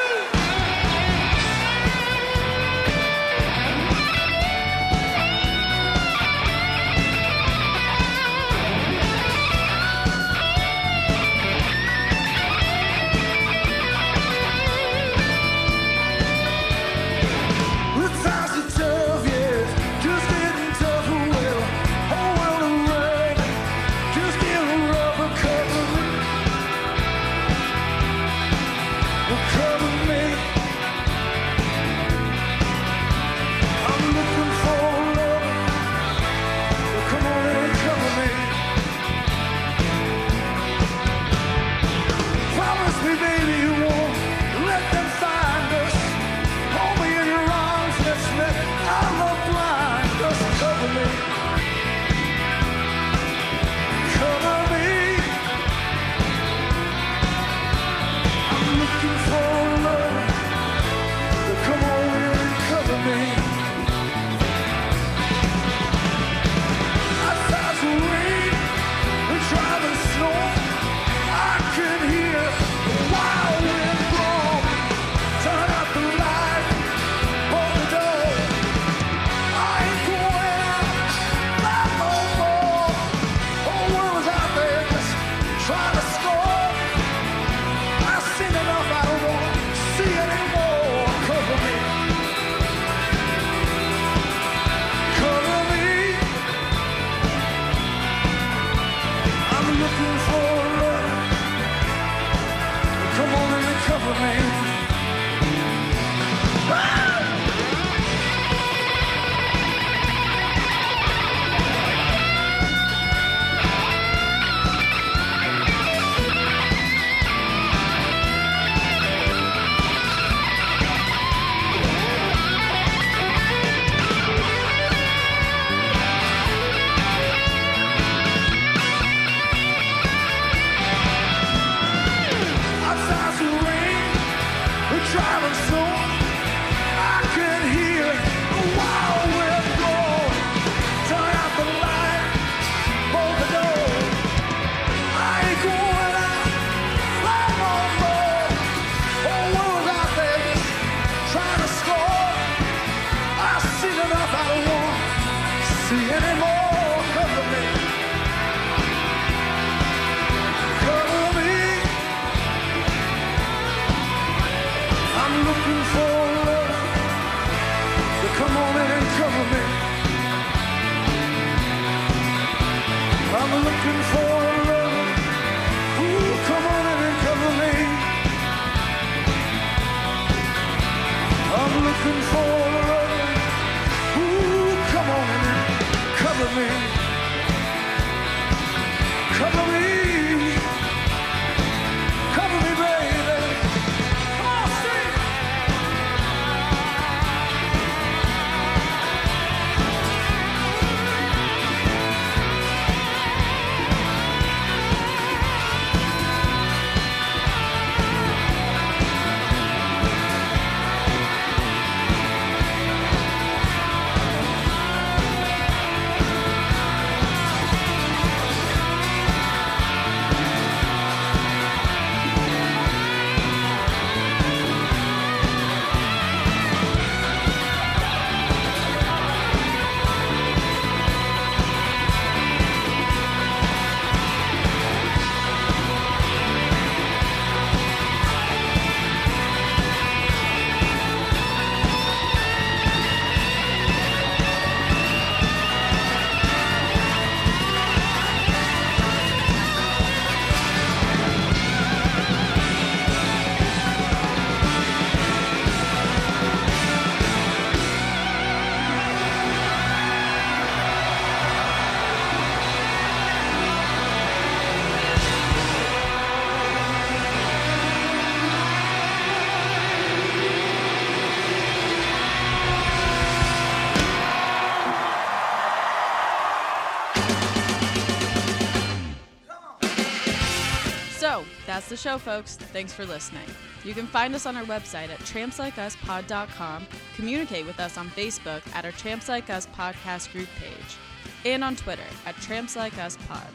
the show, folks. Thanks for listening. You can find us on our website at trampslikeUsPod.com, communicate with us on Facebook at our Tramps Like Us podcast group page, and on Twitter at Tramps Like Us Pod.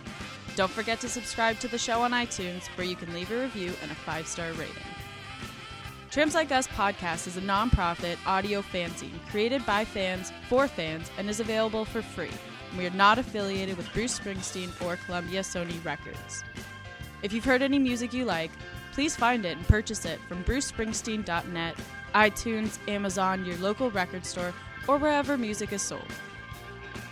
Don't forget to subscribe to the show on iTunes, where you can leave a review and a five star rating. Tramps Like Us podcast is a non-profit audio fanzine created by fans for fans and is available for free. We are not affiliated with Bruce Springsteen or Columbia Sony Records. If you've heard any music you like, please find it and purchase it from brucespringsteen.net, iTunes, Amazon, your local record store, or wherever music is sold.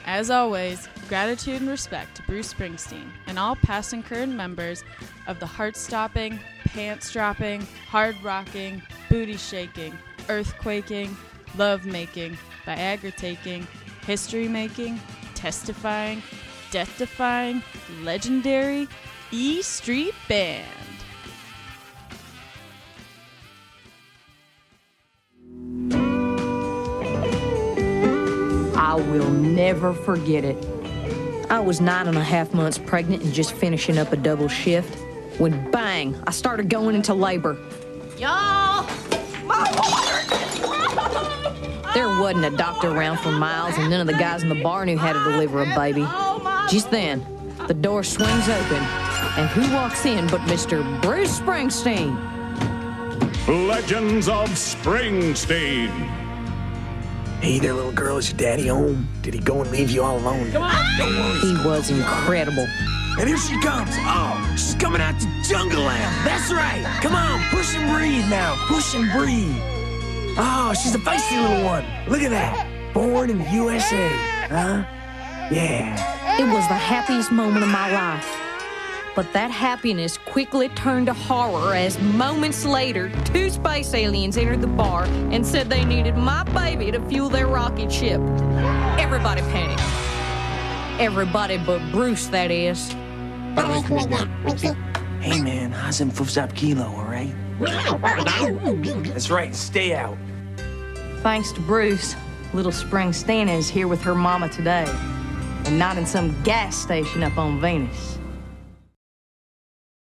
As always, gratitude and respect to Bruce Springsteen and all past and current members of the heart stopping, pants dropping, hard rocking, booty shaking, earthquaking, love making, Viagra taking, history making, testifying, death defying, legendary E Street Band. I will never forget it. I was nine and a half months pregnant and just finishing up a double shift when bang, I started going into labor. Y'all! There wasn't a doctor around for miles, and none of the guys in the bar knew how to deliver a baby. Oh, just then, the door swings open, and who walks in but Mr. Bruce Springsteen? Legends of Springsteen. Hey there, little girl. Is your daddy home? Did he go and leave you all alone? Come on. Don't worry. He was incredible. And here she comes. Oh, she's coming out to Jungleland. That's right. Come on, push and breathe now. Push and breathe. Oh, she's a feisty little one. Look at that. Born in the USA. Huh? Yeah. It was the happiest moment of my life. But that happiness quickly turned to horror as moments later, two space aliens entered the bar and said they needed my baby to fuel their rocket ship. Everybody panicked. Everybody but Bruce, that is. Hey, man, how's them foofs up kilo, all right? That's right. Stay out. Thanks to Bruce, little Springsteen is here with her mama today, and not in some gas station up on Venus.